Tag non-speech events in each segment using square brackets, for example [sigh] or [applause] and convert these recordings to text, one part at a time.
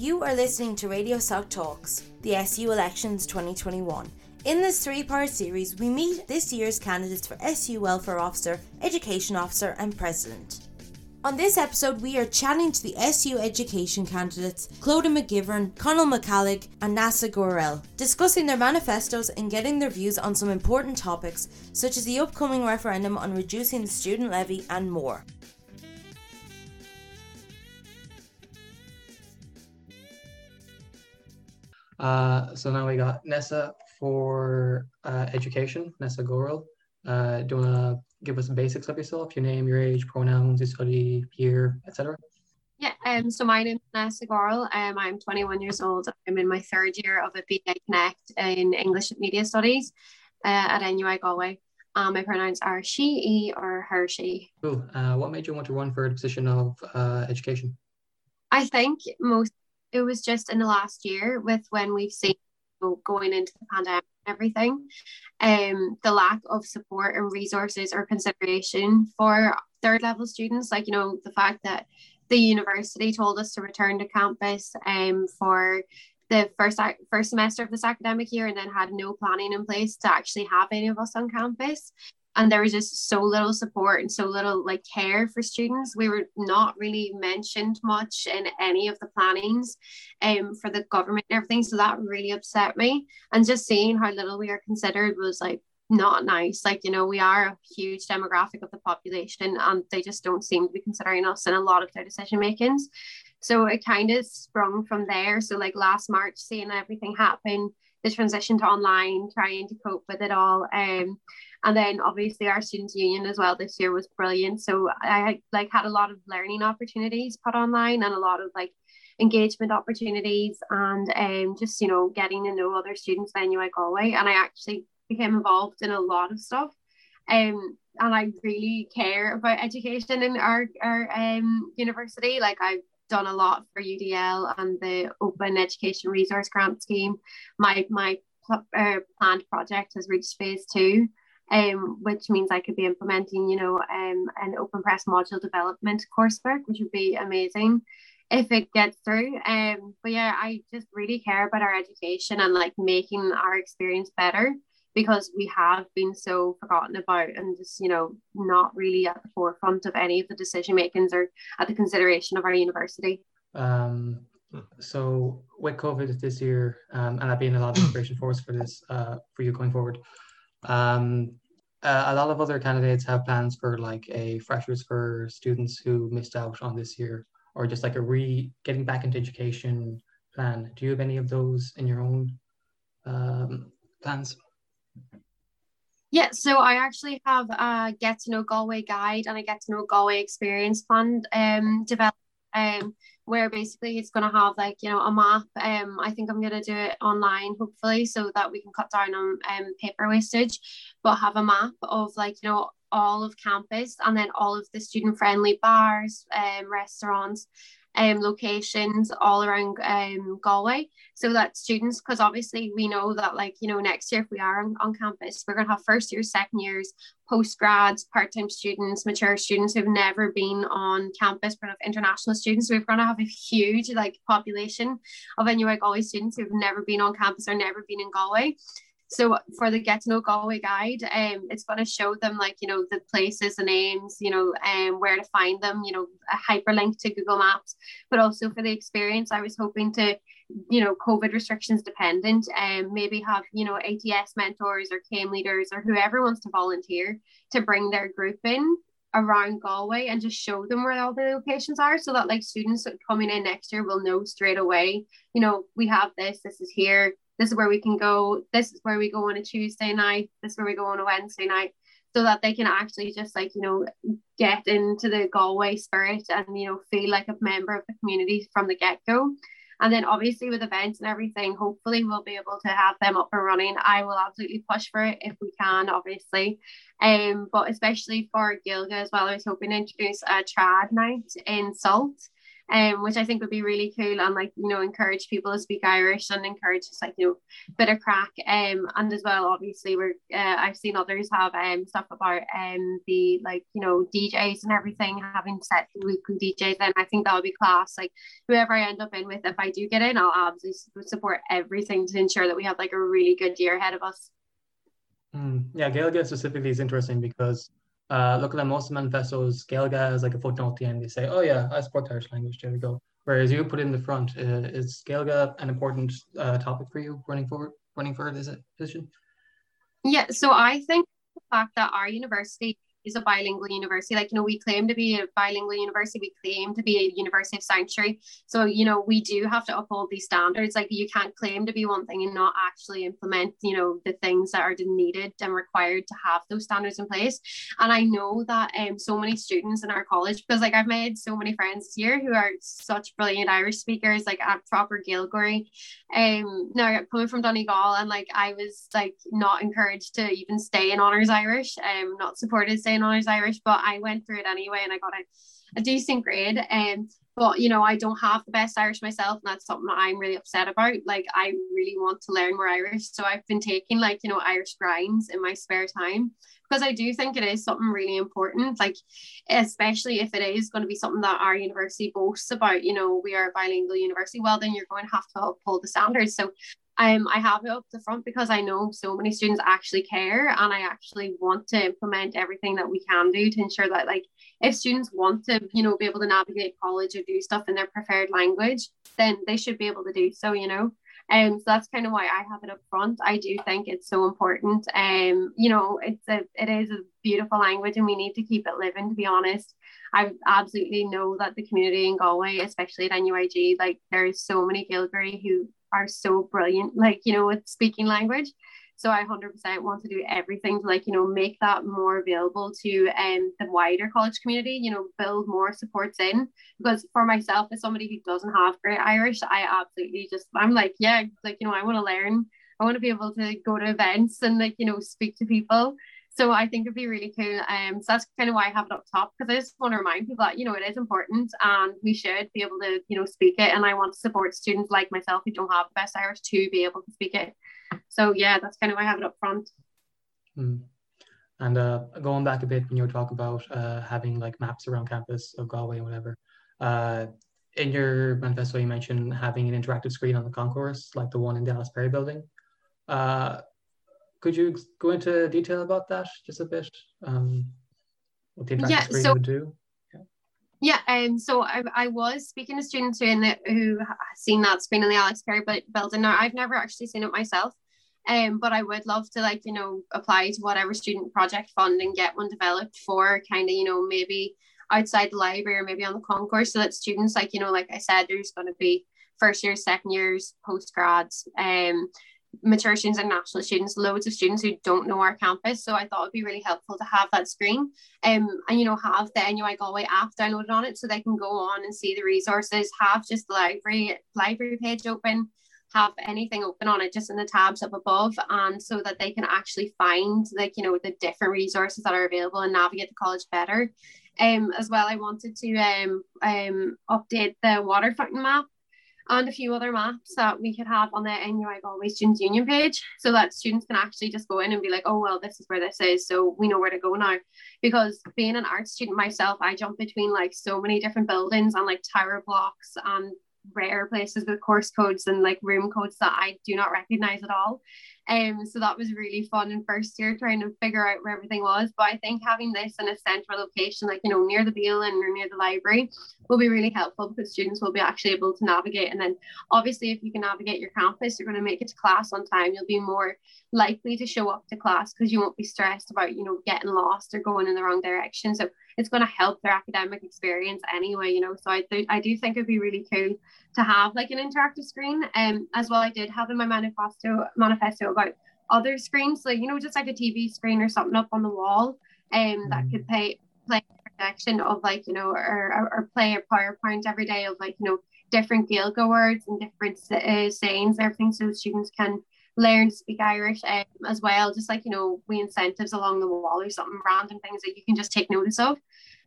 You are listening to Radio Sock Talks, the SU Elections 2021. In this three part series, we meet this year's candidates for SU Welfare Officer, Education Officer, and President. On this episode, we are chatting to the SU education candidates Clodagh McGivern, Conall McCallig, and Nessa Gorel, discussing their manifestos and getting their views on some important topics, such as the upcoming referendum on reducing the student levy and more. Uh, so now we got Nessa for uh, education, Nessa Gorel. Uh, do you want to give us the basics of yourself, your name, your age, pronouns, your study, year, etc.? Yeah, um, so my name is Nessa Gorel. Um, I'm 21 years old. I'm in my third year of a BA Connect in English Media Studies uh, at NUI Galway. Um, my pronouns are she, e, or her, she. Cool. Uh, what made you want to run for the position of uh, education? I think most it was just in the last year with when we've seen going into the pandemic and everything, um, the lack of support and resources or consideration for third level students, like you know the fact that the university told us to return to campus um, for the first first semester of this academic year and then had no planning in place to actually have any of us on campus and there was just so little support and so little like care for students. We were not really mentioned much in any of the plannings um for the government and everything so that really upset me. And just seeing how little we are considered was like not nice. Like you know we are a huge demographic of the population and they just don't seem to be considering us in a lot of their decision makings so it kind of sprung from there. So like last march seeing everything happen the transition to online trying to cope with it all um and then obviously our students union as well this year was brilliant. So i like had a lot of learning opportunities put online and a lot of like engagement opportunities and um, just you know getting to know other students at NUI Galway. And I actually became involved in a lot of stuff. Um, and I really care about education in our, our um, university. Like I've done a lot for UDL and the Open Education Resource Grant Scheme. My my uh, planned project has reached phase two um, which means I could be implementing, you know, um, an open press module development coursework, which would be amazing if it gets through. Um, but yeah, I just really care about our education and like making our experience better because we have been so forgotten about and just, you know, not really at the forefront of any of the decision makings or at the consideration of our university. Um, so with COVID this year, um, and that being a lot of [clears throat] inspiration for us for this, uh, for you going forward, um, uh, a lot of other candidates have plans for like a freshers for students who missed out on this year, or just like a re getting back into education plan. Do you have any of those in your own um, plans? Yeah, so I actually have a get to know Galway guide and a get to know Galway experience plan um, developed um, where basically it's going to have like you know a map. Um i think i'm going to do it online hopefully so that we can cut down on um, paper wastage but have a map of like you know all of campus and then all of the student friendly bars um, restaurants um, locations all around um, Galway. So that students because obviously we know that like you know next year if we are on, on campus we're going to have first years second years post grads part-time students mature students who've never been on campus but of international students we're going to have a huge like population of NUI Galway students who've never been on campus or never been in Galway so for the Get to Know Galway guide, um, it's going to show them like you know the places, the names, you know, and um, where to find them. You know, a hyperlink to Google Maps, but also for the experience. I was hoping to, you know, COVID restrictions dependent, and um, maybe have you know ATS mentors or CAME leaders or whoever wants to volunteer to bring their group in around Galway and just show them where all the locations are so that like students coming in next year will know straight away, you know, we have this, this is here, this is where we can go this is where we go on a tuesday night this is where we go on a wednesday night so that they can actually just like you know get into the galway spirit and you know feel like a member of the community from the get-go. And then obviously with events and everything hopefully we'll be able to have them up and running. I will absolutely push for it if we can obviously. Um but especially for Gaeilge as well i was hoping to introduce a trad night in Sult um, which I think would be really cool and like you know encourage people to speak Irish and encourage just like you know bit of crack. Um and as well obviously we're uh, I've seen others have um stuff about um the like you know DJs and everything having set weekly DJs and I think that would be class. Like whoever I end up in with if I do get in I'll absolutely support everything to ensure that we have like a really good year ahead of us. Mm, yeah, Gaeilge specifically is interesting because uh, looking at most manifestos, Gaeilge has like a footnote at the end. They say, "Oh yeah, I support the Irish language." There we go. Whereas you put it in the front, uh, is Gaeilge an important uh, topic for you running forward, running for this position? Yeah, so I think the fact that our university is a bilingual university. Like, you know, we claim to be a bilingual university, we claim to be a university of sanctuary. So, you know, we do have to uphold these standards. Like, you can't claim to be one thing and not actually implement, you know, the things that are needed and required to have those standards in place. And I know that um, so many students in our college, because like I've made so many friends here who are such brilliant Irish speakers, like at proper Gaeilgeoirí. Um, now coming from Donegal, and like I was like not encouraged to even stay in honors Irish, um, not supported saying honors Irish, but I went through it anyway and I got a, a decent grade. And um, but you know, I don't have the best Irish myself, and that's something that I'm really upset about. Like I really want to learn more Irish. So I've been taking like, you know, Irish grinds in my spare time because I do think it is something really important, like especially if it is going to be something that our university boasts about, you know, we are a bilingual university, well then you're going to have to uphold the standards. So um, I have it up the front because I know so many students actually care and I actually want to implement everything that we can do to ensure that like if students want to, you know, be able to navigate college or do stuff in their preferred language, then they should be able to do so, you know. Um, so that's kind of why I have it up front. I do think it's so important. Um, you know, it's a it is a beautiful language and we need to keep it living, to be honest. I absolutely know that the community in Galway, especially at NUIG, like there's so many Gaeilgeoirí who are so brilliant, like, you know, with speaking language. So I 100% want to do everything to like, you know, make that more available to um, the wider college community, you know, build more supports in. Because for myself, as somebody who doesn't have great Irish, I absolutely just, I'm like, yeah, like, you know, I want to learn. I want to be able to go to events and like, you know, speak to people. So I think it'd be really cool. Um, so that's kind of why I have it up top because I just want to remind people that you know it is important and we should be able to you know speak it. And I want to support students like myself who don't have the best Irish to be able to speak it. So yeah, that's kind of why I have it up front. Mm. And uh, going back a bit when you were talking about uh, having like maps around campus of Galway and whatever, uh, in your manifesto you mentioned having an interactive screen on the concourse, like the one in the Alice Perry building. Uh, could you go into detail about that just a bit? Um, what the interactive yeah, screen so, would do? Yeah, um, so I, I was speaking to students who in the, who seen that screen in the Alice Perry building. Now I've never actually seen it myself, um, but I would love to like you know apply to whatever student project fund and get one developed for kind of you know maybe outside the library or maybe on the concourse so that students like you know like I said there's going to be first years, second years, post grads, um, mature students and national students, loads of students who don't know our campus. So I thought it'd be really helpful to have that screen um, and, you know, have the NUI Galway app downloaded on it so they can go on and see the resources, have just the library, library page open, have anything open on it just in the tabs up above and so that they can actually find like, you know, the different resources that are available and navigate the college better. Um, as well, I wanted to um, um, update the water fountain map and a few other maps that we could have on the NUI Galway Students Union page so that students can actually just go in and be like, oh, well, this is where this is. So we know where to go now. Because being an art student myself, I jump between like so many different buildings and like tower blocks and rare places with course codes and like room codes that I do not recognize at all. Um, so that was really fun in first year trying to figure out where everything was. But I think having this in a central location, like you know, near the Beal or near the library, will be really helpful because students will be actually able to navigate. And then obviously, if you can navigate your campus, you're going to make it to class on time. You'll be more likely to show up to class because you won't be stressed about you know getting lost or going in the wrong direction. So it's going to help their academic experience anyway. You know, so I th- I do think it'd be really cool to have like an interactive screen. Um, as well, I did have in my manifesto manifesto about other screens, so you know, just like a TV screen or something up on the wall, um, that could mm. play play projection of like you know, or, or, or play a PowerPoint every day of like you know different Gaeilge words and different uh, sayings, everything, so students can learn to speak Irish um, as well. Just like you know, we incentives along the wall or something random things that you can just take notice of.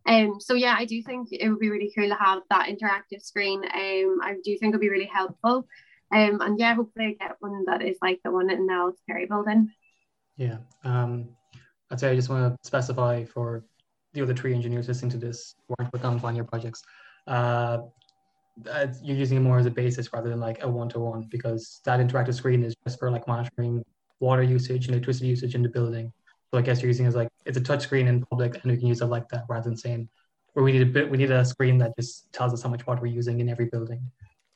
Um, so yeah, I do think it would be really cool to have that interactive screen. Um, I do think it'd be really helpful. Um, and yeah, hopefully I get one that is like the one in the Alice Perry building. Yeah. Um, I'd say I just want to specify for the other three engineers listening to this who aren't working on final projects. Uh, you're using it more as a basis rather than like a one-to-one because that interactive screen is just for like monitoring water usage and electricity usage in the building. So I guess you're using it as like it's a touch screen in public and we can use it like that rather than saying where we need a bit we need a screen that just tells us how much water we're using in every building.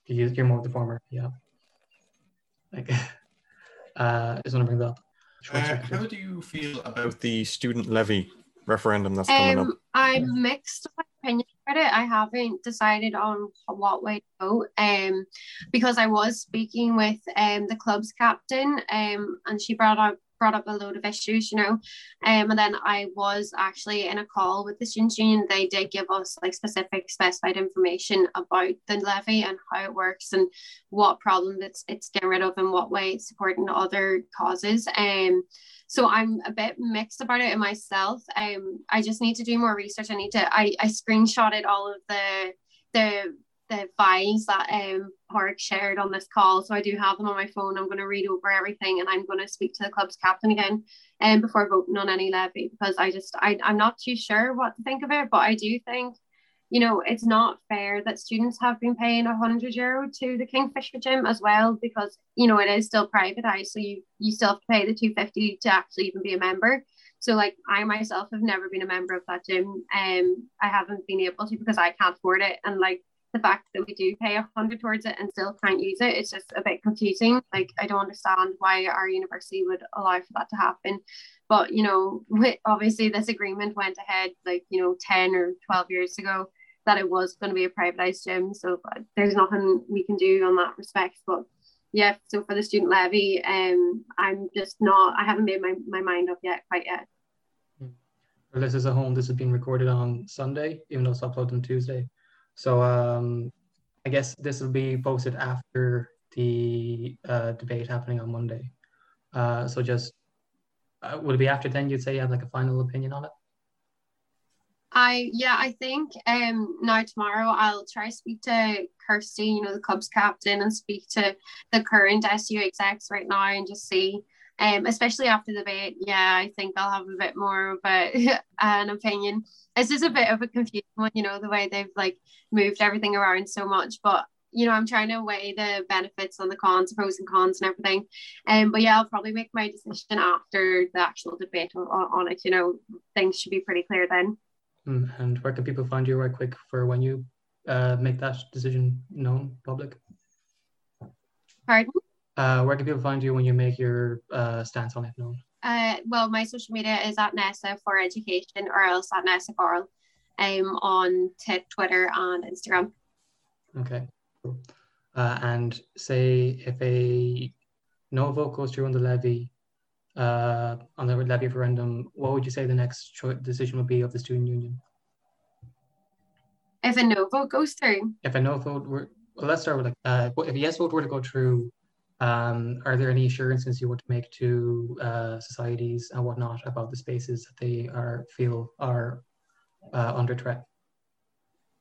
You you're more of the former, yeah. Like [laughs] uh I just want to bring that up. Uh, how do you feel about the student levy referendum that's coming um, up? I'm mixed opinion about it. I haven't decided on what way to go. Um, because I was speaking with um the club's captain, um, and she brought up brought up a load of issues, you know. Um, and then I was actually in a call with the Students' Union. They did give us like specific specified information about the levy and how it works and what problem it's it's getting rid of and what way it's supporting other causes. Um, so I'm a bit mixed about it myself. Um, I just need to do more research. I need to. I I screenshotted all of the the the files that um Park shared on this call. So I do have them on my phone. I'm going to read over everything and I'm going to speak to the club's captain again and um, before voting on any levy because I just I, I'm not too sure what to think of it. But I do think, you know, it's not fair that students have been paying a hundred euro to the Kingfisher gym as well because you know it is still privatized. So you you still have to pay the 250 to actually even be a member. So like I myself have never been a member of that gym. Um I haven't been able to because I can't afford it. And like the fact that we do pay a hundred towards it and still can't use it it's just a bit confusing. Like i don't understand why our university would allow for that to happen. But you know obviously this agreement went ahead like you know 10 or 12 years ago that it was going to be a privatized gym. So there's nothing we can do on that respect. But yeah so for the student levy um i'm just not i haven't made my, my mind up yet quite yet. Well, this is a home this has been recorded on sunday even though it's uploaded on tuesday so um, I guess this will be posted after the uh, debate happening on Monday. Uh, so just uh, would it be after then you'd say you have like a final opinion on it? I yeah, I think um now tomorrow I'll try to speak to Kirsty, you know, the club's captain, and speak to the current SU execs right now and just see um, especially after the debate. Yeah, I think I'll have a bit more of a, [laughs] an opinion. It's just a bit of a confusing one, you know, the way they've like moved everything around so much. But you know, I'm trying to weigh the benefits and the cons, pros and cons, and everything. Um, but yeah, I'll probably make my decision after the actual debate on, on it. You know, things should be pretty clear then. Mm, and where can people find you right quick for when you uh, make that decision known public? Pardon? Uh, where can people find you when you make your uh, stance on it known? Uh, well, my social media is at Nessa for education or else at Nessa Carl um, on t- Twitter and Instagram. Okay, cool. Uh, and say if a no vote goes through on the levy, uh, on the levy referendum, what would you say the next cho- decision would be of the student union? If a no vote goes through? If a no vote were, well, let's start with like, uh, if a yes vote were to go through, um, are there any assurances you want to make to uh, societies and whatnot about the spaces that they are feel are uh, under threat?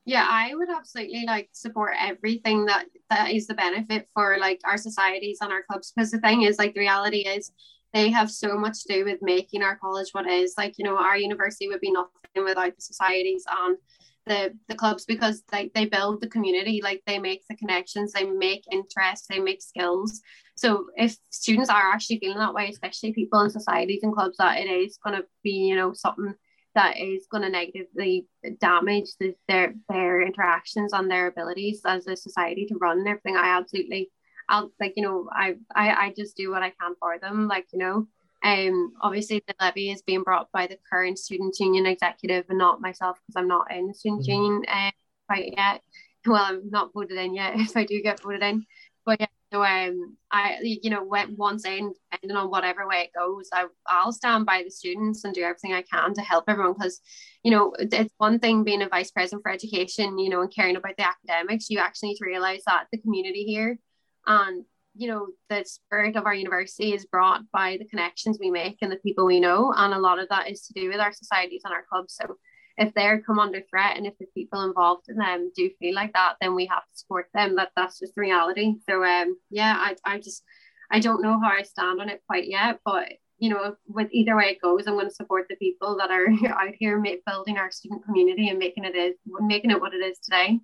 Yeah, I would absolutely like support everything that that is the benefit for like our societies and our clubs. Because the thing is, like, the reality is, they have so much to do with making our college what is. Like, you know, our university would be nothing without the societies and the the clubs because like they build the community like they make the connections they make interest they make skills. So if students are actually feeling that way especially people in societies and clubs that it is going to be you know something that is going to negatively damage the, their their interactions and their abilities as a society to run and everything i absolutely i'll like you know I, I i just do what i can for them like you know um, obviously, the levy is being brought by the current student union executive and not myself because I'm not in the student mm-hmm. union uh, quite yet. [laughs] Well, I'm not voted in yet [laughs] if I do get voted in. But yeah, so um, I you know when once in, depending on whatever way it goes, I I'll stand by the students and do everything I can to help everyone because you know it's one thing being a vice president for education, you know, and caring about the academics. You actually need to realize that the community here and you know the spirit of our university is brought by the connections we make and the people we know and a lot of that is to do with our societies and our clubs so if they're come under threat and if the people involved in them do feel like that, then we have to support them. That that's just the reality. So um yeah, I I just I don't know how I stand on it quite yet, but you know, with either way it goes, I'm going to support the people that are [laughs] out here building our student community and making it is making it what it is today.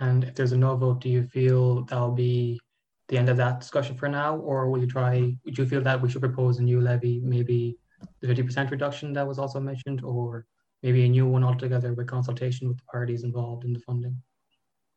And if there's a no vote, do you feel that'll be the end of that discussion for now, or will you try? Would you feel that we should propose a new levy, maybe the 50% reduction that was also mentioned, or maybe a new one altogether with consultation with the parties involved in the funding?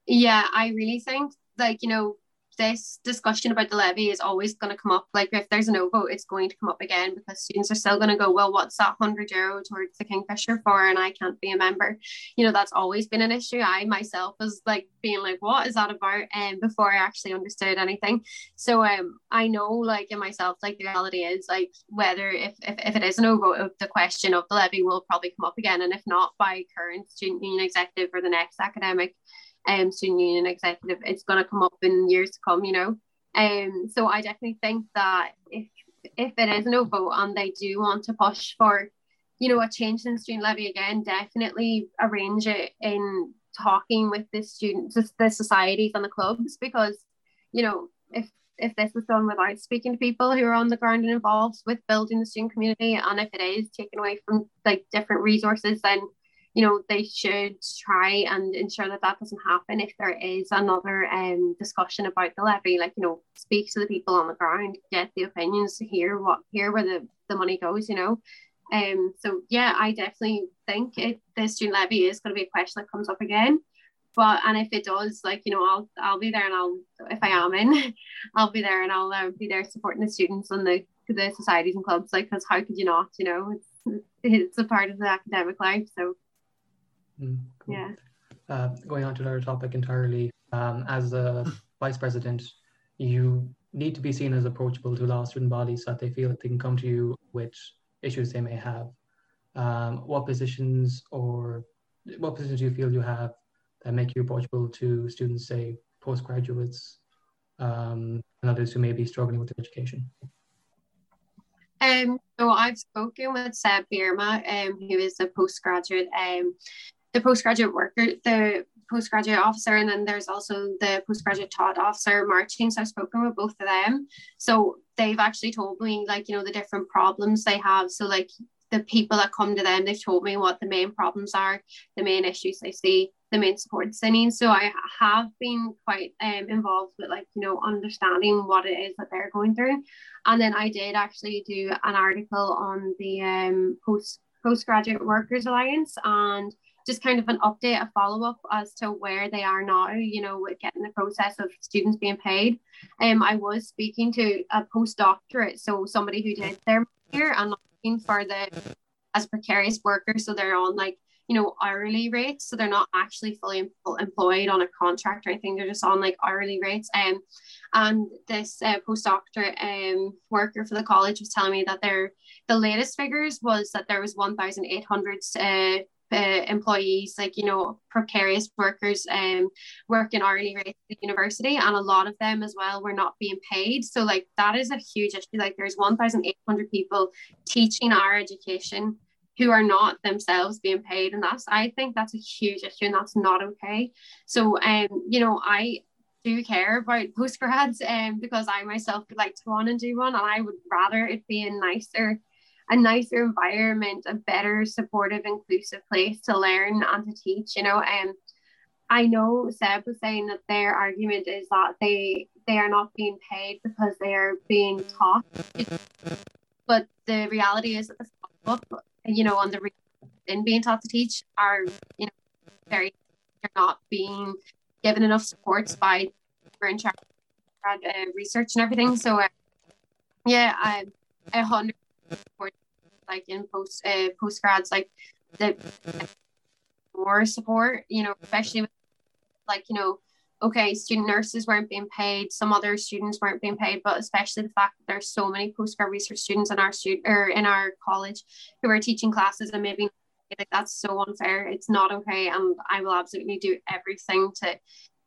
Yeah, I really think like you know this discussion about the levy is always going to come up. Like if there's a no vote, it's going to come up again because students are still going to go, well, what's that hundred euro towards the Kingfisher for? And I can't be a member. You know, that's always been an issue. I myself was like being like, what is that about? And um, before I actually understood anything. So um, I know like in myself, like the reality is like whether if, if, if it is a no vote, the question of the levy will probably come up again. And if not by current student union executive or the next academic um, student union executive, it's going to come up in years to come, you know. Um, so I definitely think that if if it is no vote and they do want to push for, you know, a change in student levy again, definitely arrange it in talking with the students, the societies and the clubs, because, you know, if if this was done without speaking to people who are on the ground and involved with building the student community, and if it is taken away from like different resources, then you know they should try and ensure that that doesn't happen if there is another um discussion about the levy like you know speak to the people on the ground get the opinions hear what hear where the, the money goes you know? Um so yeah i definitely think it the student levy is going to be a question that comes up again but and if it does like you know i'll i'll be there and i'll if i am in [laughs] i'll be there and i'll uh, be there supporting the students and the the societies and clubs like because how could you not you know? It's it's a part of the academic life so Mm, cool. Yeah. Uh, going on to another topic entirely, um, as a vice president, you need to be seen as approachable to a lot of student bodies so that they feel that they can come to you with issues they may have. Um, what positions or what positions do you feel you have that make you approachable to students, say postgraduates um, and others who may be struggling with their education? Um, so I've spoken with Seb Birma, um, who is a postgraduate um, the postgraduate worker, the postgraduate officer, and then there's also the postgraduate taught officer marching. So I've spoken with both of them. So they've actually told me like, you know, the different problems they have. So like the people that come to them, they've told me what the main problems are, the main issues they see, the main supports they need. So I have been quite um, involved with like, you know, understanding what it is that they're going through. And then I did actually do an article on the um, post postgraduate workers alliance and just kind of an update, a follow up as to where they are now, you know, with getting the process of students being paid. Um, I was speaking to a postdoctorate, so somebody who did their year and looking for the as precarious workers, so they're on like you know hourly rates, so they're not actually fully employed on a contract or anything. They're just on like hourly rates. Um, and this uh, postdoctorate um worker for the college was telling me that their the latest figures was that there was 1,800 uh, uh, employees, like you know, precarious workers, um, working hourly rate at the university, and a lot of them as well were not being paid. So like that is a huge issue. Like there's 1,800 people teaching our education who are not themselves being paid, and that's I think that's a huge issue, and that's not okay. So um, you know, I do care about postgrads um because I myself would like to go on and do one, and I would rather it be a nicer a nicer environment, a better supportive, inclusive place to learn and to teach, you know. And I know Seb was saying that their argument is that they they are not being paid because they are being taught. But the reality is that the up, you know, on the in being taught to teach are, you know, very they're not being given enough supports by in charge uh, research and everything. So uh, yeah, I a hundred support like in post uh, post grads like the more support you know especially with, like you know okay student nurses weren't being paid some other students weren't being paid but especially the fact that there's so many postgrad research students in our student or in our college who are teaching classes and maybe like that's so unfair. It's not okay and i will absolutely do everything to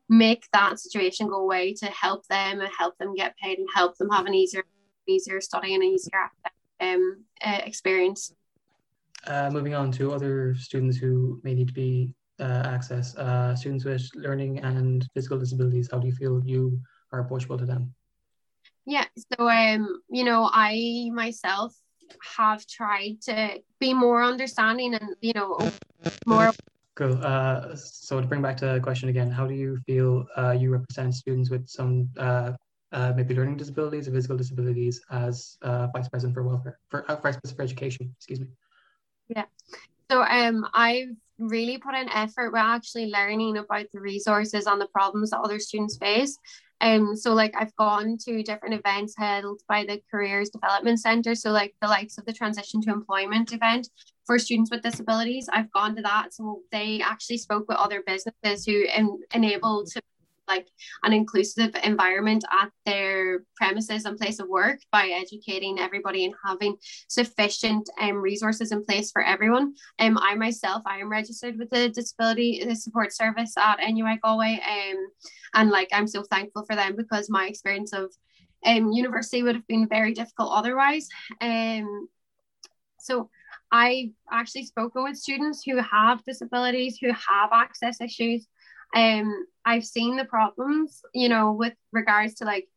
make that situation go away to help them and help them get paid and help them have an easier easier study and easier um, uh, experience. uh, moving on to other students who may need to be uh, access, uh, students with learning and physical disabilities, how do you feel you are approachable to them? Yeah, so um, you know, I myself have tried to be more understanding and you know more Cool. Uh, so to bring back to the question again, how do you feel uh, you represent students with some uh, uh maybe learning disabilities or physical disabilities as uh, vice president for welfare for uh, vice president for education? Excuse me. Yeah. So um, I've really put in effort with actually learning about the resources and the problems that other students face. Um, so like I've gone to different events held by the Careers Development Centre. So like the likes of the Transition to Employment event for students with disabilities. I've gone to that. So they actually spoke with other businesses who en- enable to like an inclusive environment at their premises and place of work by educating everybody and having sufficient um, resources in place for everyone. Um, I myself, I am registered with the Disability the Support Service at NUI Galway, um, and like I'm so thankful for them because my experience of um, university would have been very difficult otherwise. Um, so I've actually spoken with students who have disabilities, who have access issues, um I've seen the problems, you know, with regards to like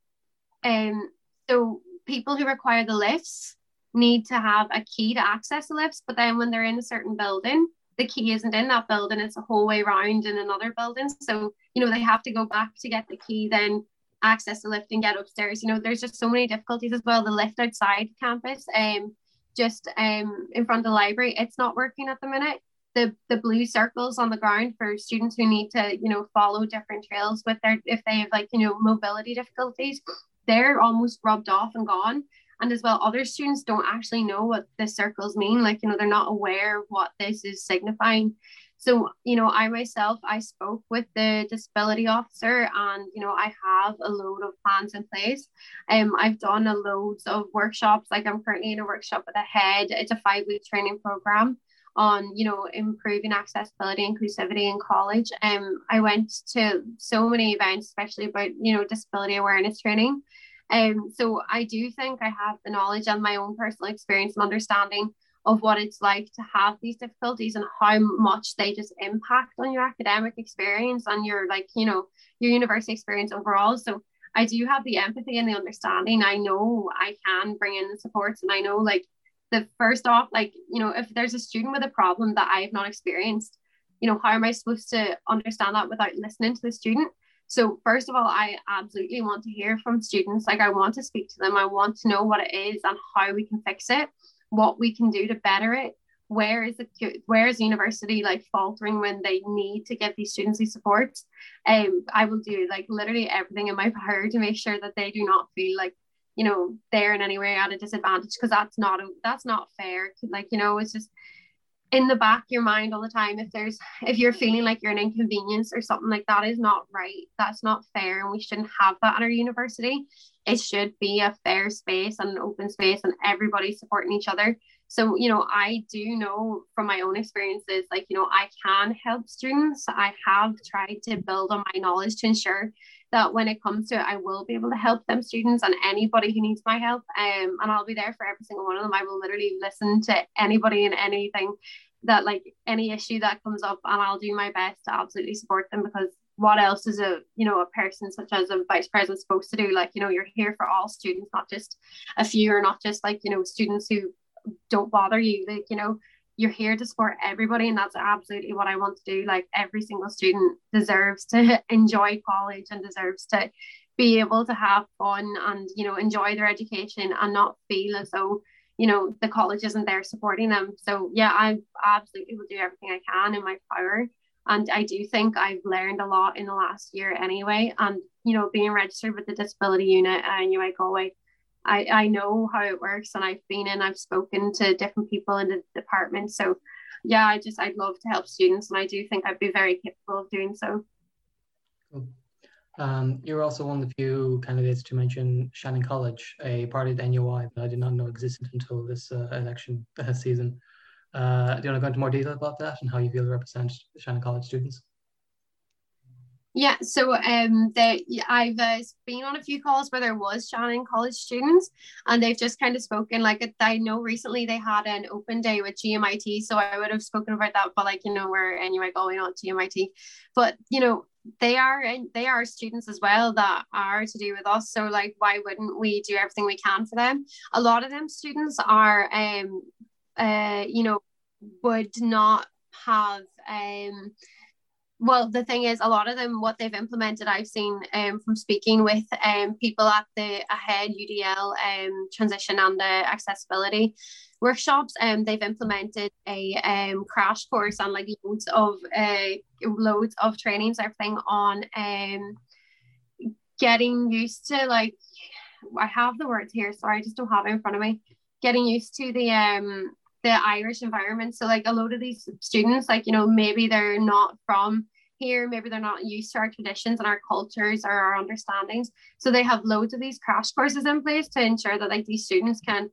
um so people who require the lifts need to have a key to access the lifts, but then when they're in a certain building, the key isn't in that building, it's a whole way around in another building. So, you know, they have to go back to get the key, then access the lift and get upstairs. You know, there's just so many difficulties as well. The lift outside campus, um, just um in front of the library, it's not working at the minute the the blue circles on the ground for students who need to you know follow different trails with their if they have like you know mobility difficulties they're almost rubbed off and gone. And as well other students don't actually know what the circles mean like you know they're not aware of what this is signifying. So you know i myself i spoke with the disability officer and you know i have a load of plans in place. Um i've done a loads of workshops like i'm currently in a workshop with a head it's a five week training program on you know improving accessibility inclusivity in college. Um i went to so many events especially about you know disability awareness training. Um so i do think i have the knowledge and my own personal experience and understanding of what it's like to have these difficulties and how much they just impact on your academic experience and your like you know your university experience overall. So i do have the empathy and the understanding. I know i can bring in the supports and i know like the first off, like, you know, if there's a student with a problem that I have not experienced, you know, how am I supposed to understand that without listening to the student? So, first of all, I absolutely want to hear from students. Like, I want to speak to them. I want to know what it is and how we can fix it, what we can do to better it. Where is the where is the university like faltering when they need to give these students these supports? Um, I will do like literally everything in my power to make sure that they do not feel like you know they're in any way at a disadvantage because that's not a, that's not fair. Like you know it's just in the back your mind all the time if there's if you're feeling like you're an inconvenience or something like that is not right that's not fair and we shouldn't have that at our university it should be a fair space and an open space and everybody supporting each other. So you know i do know from my own experiences like you know i can help students. I have tried to build on my knowledge to ensure that when it comes to it, I will be able to help them students and anybody who needs my help. Um, and I'll be there for every single one of them. I will literally listen to anybody and anything that like any issue that comes up and I'll do my best to absolutely support them because what else is a you know a person such as a vice president supposed to do like you know you're here for all students not just a few or not just like you know students who don't bother you like you know you're here to support everybody and that's absolutely what i want to do. Like every single student deserves to [laughs] enjoy college and deserves to be able to have fun and you know enjoy their education and not feel as though you know the college isn't there supporting them. So yeah i absolutely will do everything i can in my power. And i do think i've learned a lot in the last year anyway. And you know being registered with the disability unit uh, NUI Galway I, I know how it works and I've been in, I've spoken to different people in the department. So yeah, I just I'd love to help students and I do think I'd be very capable of doing so. Cool. Um, you're also one of the few candidates to mention Shannon College, a party at NUI that I did not know existed until this uh, election uh, season. Uh, do you want to go into more detail about that and how you feel to represent Shannon College students? Yeah, so um, they, I've uh, been on a few calls where there was Shannon College students, and they've just kind of spoken. Like I know recently they had an open day with GMIT, so I would have spoken about that. But like you know, we're anyway going on GMIT, but you know they are and they are students as well that are to do with us. So like, why wouldn't we do everything we can for them? A lot of them students are, um, uh, you know, would not have um well the thing is a lot of them what they've implemented i've seen um, from speaking with um, people at the ahead udl um, transition and the accessibility workshops um, they've implemented a um, crash course and like loads of uh, loads of trainings everything on um, getting used to like i have the words here sorry i just don't have it in front of me. Getting used to the um the Irish environment. So like a lot of these students, like, you know, maybe they're not from here, maybe they're not used to our traditions and our cultures or our understandings. So they have loads of these crash courses in place to ensure that like these students can,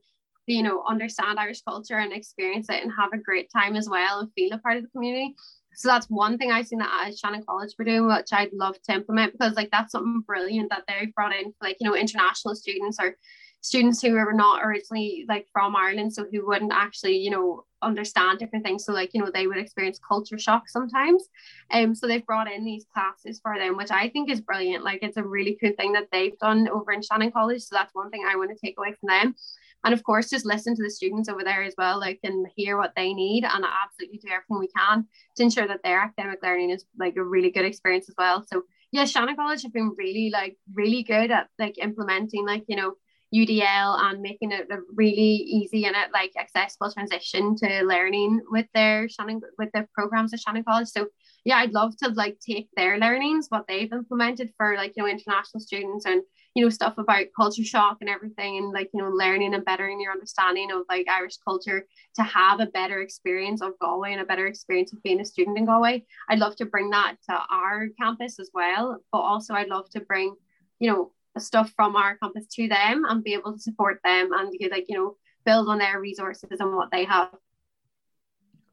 you know, understand Irish culture and experience it and have a great time as well and feel a part of the community. So that's one thing I've seen that at Shannon College we're doing, which I'd love to implement because like that's something brilliant that they've brought in like, you know, international students or students who are not originally like from Ireland, so who wouldn't actually, you know, understand different things. So like, you know, they would experience culture shock sometimes. Um, so they've brought in these classes for them, which I think is brilliant. Like it's a really cool thing that they've done over in Shannon College. So that's one thing I want to take away from them. And of course, just listen to the students over there as well, like and hear what they need and absolutely do everything we can to ensure that their academic learning is like a really good experience as well. So yeah, Shannon College have been really like really good at like implementing like, you know, UDL and making it a really easy and a, like accessible transition to learning with their Shannon with the programs at Shannon College. So yeah, I'd love to like take their learnings, what they've implemented for like you know international students and you know stuff about culture shock and everything and like you know learning and bettering your understanding of like Irish culture to have a better experience of Galway and a better experience of being a student in Galway. I'd love to bring that to our campus as well, but also I'd love to bring you know stuff from our campus to them and be able to support them and like you know build on their resources and what they have.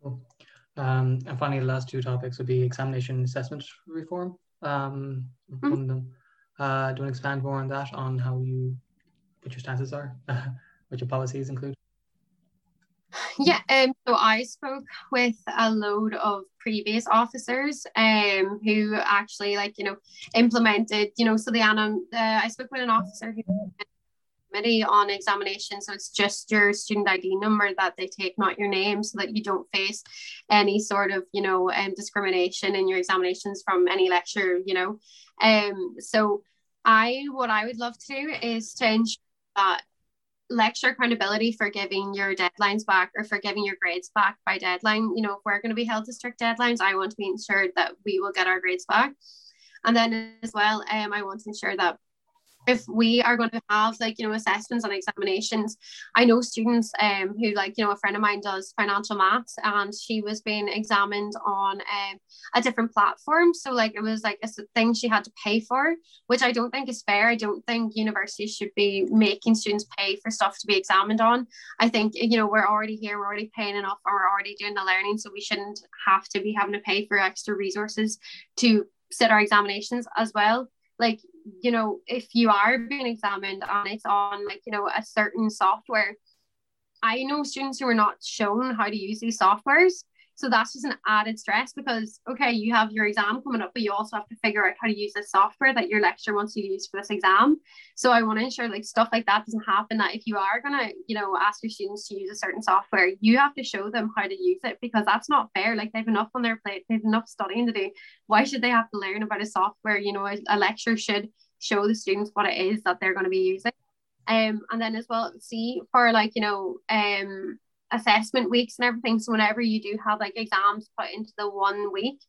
Cool. Um, and finally, the last two topics would be examination assessment reform. Um, mm-hmm. One of them. Uh, do you want to expand more on that, on how you, what your stances are, [laughs] what your policies include? Yeah, um, so I spoke with a load of previous officers um, who actually like, you know, implemented, you know, so the Anna, uh, I spoke with an officer who committee on examination. So it's just your student ID number that they take, not your name, so that you don't face any sort of, you know, um, discrimination in your examinations from any lecturer, you know. Um, so I, what I would love to do is to ensure that lecture accountability for giving your deadlines back or for giving your grades back by deadline. You know, if we're going to be held to strict deadlines, I want to be ensured that we will get our grades back. And then as well, um, I want to ensure that if we are going to have like you know assessments and examinations i know students um who like you know a friend of mine does financial maths and she was being examined on um, a different platform. So like it was like a thing she had to pay for which i don't think is fair. I don't think universities should be making students pay for stuff to be examined on. I think you know we're already here we're already paying enough and we're already doing the learning so we shouldn't have to be having to pay for extra resources to sit our examinations as well. Like you know if you are being examined and it's on like you know a certain software i know students who are not shown how to use these softwares so that's just an added stress because, okay, you have your exam coming up, but you also have to figure out how to use the software that your lecturer wants you to use for this exam. So I want to ensure like stuff like that doesn't happen. That if you are gonna, you know, ask your students to use a certain software, you have to show them how to use it because that's not fair. Like they've enough on their plate, they've enough studying to do. Why should they have to learn about a software? You know, a, a lecturer should show the students what it is that they're going to be using. Um, and then as well, see for like, you know, um assessment weeks and everything. So whenever you do have like exams put into the one week,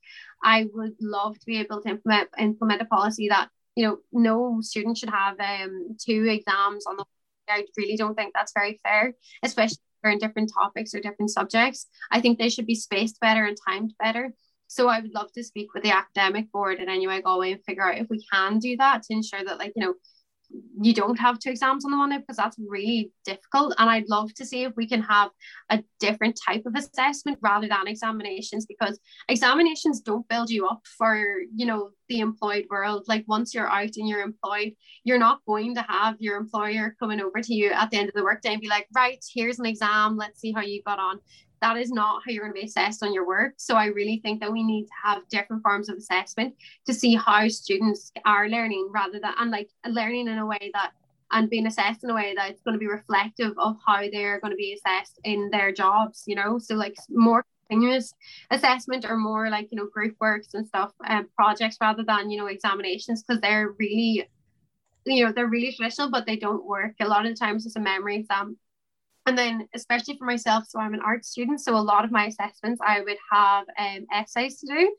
I would love to be able to implement implement a policy that you know no student should have um two exams on the. I really don't think that's very fair, especially for in different topics or different subjects. I think they should be spaced better and timed better. So I would love to speak with the academic board at NUI Galway and figure out if we can do that to ensure that like you know you don't have two exams on the Monday because that's really difficult. And I'd love to see if we can have a different type of assessment rather than examinations because examinations don't build you up for, you know, the employed world. Like once you're out and you're employed, you're not going to have your employer coming over to you at the end of the workday and be like, right, here's an exam, let's see how you got on. That is not how you're going to be assessed on your work. So I really think that we need to have different forms of assessment to see how students are learning rather than and like learning in a way that and being assessed in a way that it's going to be reflective of how they're going to be assessed in their jobs, you know. So like more continuous assessment or more like you know group works and stuff and um, projects rather than you know examinations because they're really you know they're really traditional but they don't work a lot of the times it's a memory exam and then especially for myself so i'm an art student so a lot of my assessments i would have um, essays to do.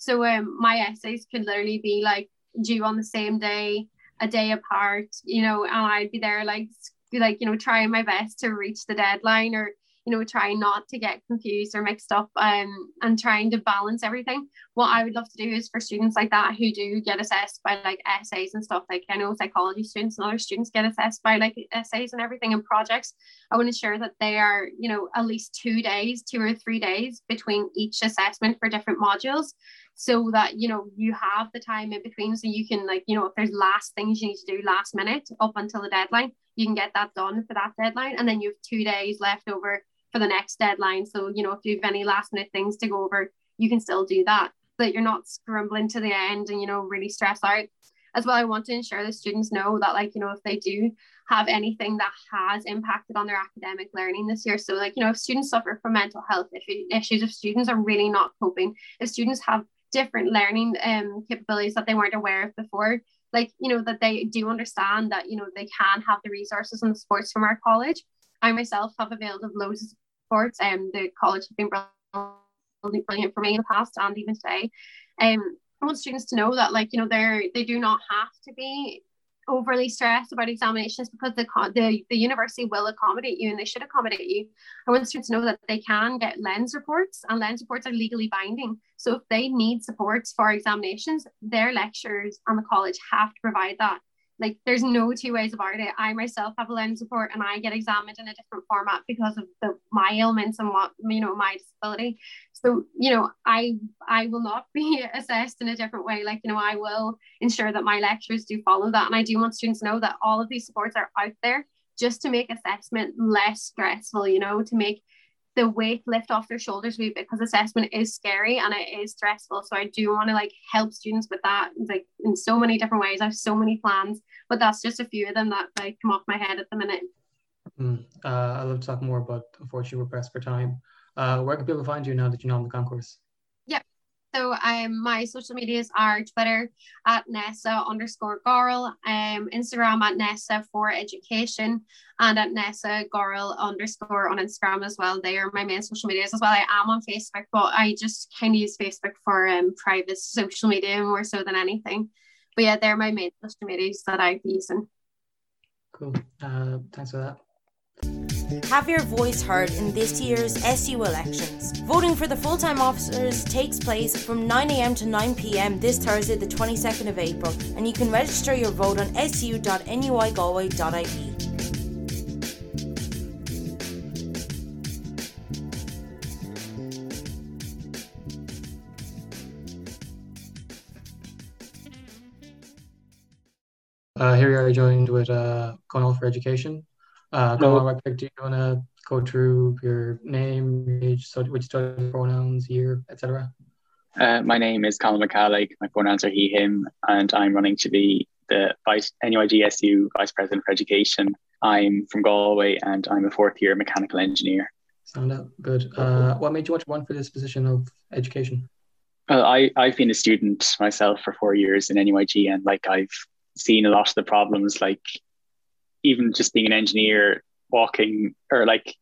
So um, my essays could literally be like due on the same day a day apart you know and i'd be there like like you know trying my best to reach the deadline or you know, trying not to get confused or mixed up um, and trying to balance everything. What I would love to do is for students like that who do get assessed by like essays and stuff, like I know psychology students and other students get assessed by like essays and everything and projects. I want to ensure that they are, you know, at least two days, two or three days between each assessment for different modules so that you know you have the time in between so you can like you know if there's last things you need to do last minute up until the deadline you can get that done for that deadline and then you have two days left over for the next deadline. So, you know, if you have any last minute things to go over, you can still do that. That you're not scrambling to the end and, you know, really stress out. As well, I want to ensure the students know that, like, you know, if they do have anything that has impacted on their academic learning this year. So, like, you know, if students suffer from mental health issues, if students are really not coping, if students have different learning um, capabilities that they weren't aware of before, like, you know, that they do understand that, you know, they can have the resources and the supports from our college I myself have availed of loads of supports and um, the college has been brilliant for me in the past and even today. Um, I want students to know that like, you know, they're they do not have to be overly stressed about examinations because the, the, the university will accommodate you and they should accommodate you. I want students to know that they can get LENS reports and LENS reports are legally binding. So if they need supports for examinations, their lecturers and the college have to provide that like there's no two ways about it. I myself have a LENS support and I get examined in a different format because of the my ailments and what you know my disability. So you know I I will not [laughs] be assessed in a different way. Like you know I will ensure that my lecturers do follow that, and I do want students to know that all of these supports are out there just to make assessment less stressful. You know to make the weight lift off their shoulders a bit because assessment is scary and it is stressful. So I do want to like help students with that like in so many different ways. I have so many plans, but that's just a few of them that like come off my head at the minute. Mm, uh, I love to talk more, but unfortunately we're pressed for time. Uh, where can people find you now that you know on the concourse? So um, my social medias are Twitter at Nessa underscore Gorel, um, Instagram at Nessa for education, and at Nessa Gorel underscore on Instagram as well. They are my main social medias as well. I am on Facebook, but I just kind of use Facebook for um, private social media more so than anything. But yeah, they're my main social medias that I've using. Cool. Uh, thanks for that. Have your voice heard in this year's SU elections. Voting for the full time officers takes place from 9am to 9pm this Thursday, the 22nd of April, and you can register your vote on su.nuigalway.ie. Uh, here we are joined with uh, Cornell for Education. Uh, go on, right do you want to go through your name, age, so which pronouns, year, etc.? Uh, my name is Colin McCallig. My pronouns are he, him, and I'm running to be the Vice NUIGSU Vice President for Education. I'm from Galway and I'm a fourth year mechanical engineer. Sound out good. Uh, what made you want to run for this position of education? Well, I, I've been a student myself for four years in NUIG and like I've seen a lot of the problems like even just being an engineer, walking or like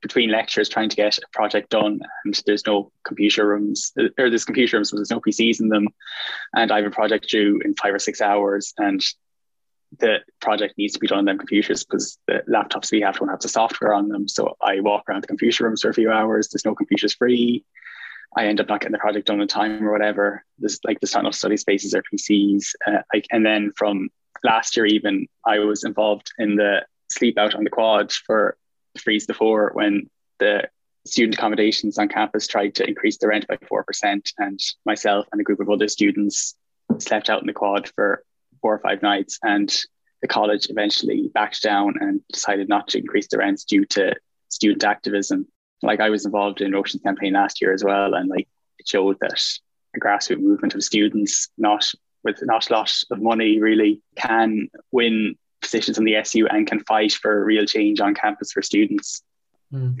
between lectures trying to get a project done and there's no computer rooms or there's computer rooms but there's no PCs in them. And I have a project due in five or six hours and the project needs to be done on them computers because the laptops we have don't have the software on them. So I walk around the computer rooms for a few hours there's no computers free. I end up not getting the project done in time or whatever. There's like there's not study spaces or PCs uh, like and then from last year even I was involved in the sleep out on the quad for freeze the four when the student accommodations on campus tried to increase the rent by 4% and myself and a group of other students slept out in the quad for four or five nights, and the college eventually backed down and decided not to increase the rents due to student activism. Like I was involved in Ocean campaign last year as well, and like it showed that a grassroots movement of students, not with not a lot of money, really can win positions on the SU and can fight for real change on campus for students. Mm.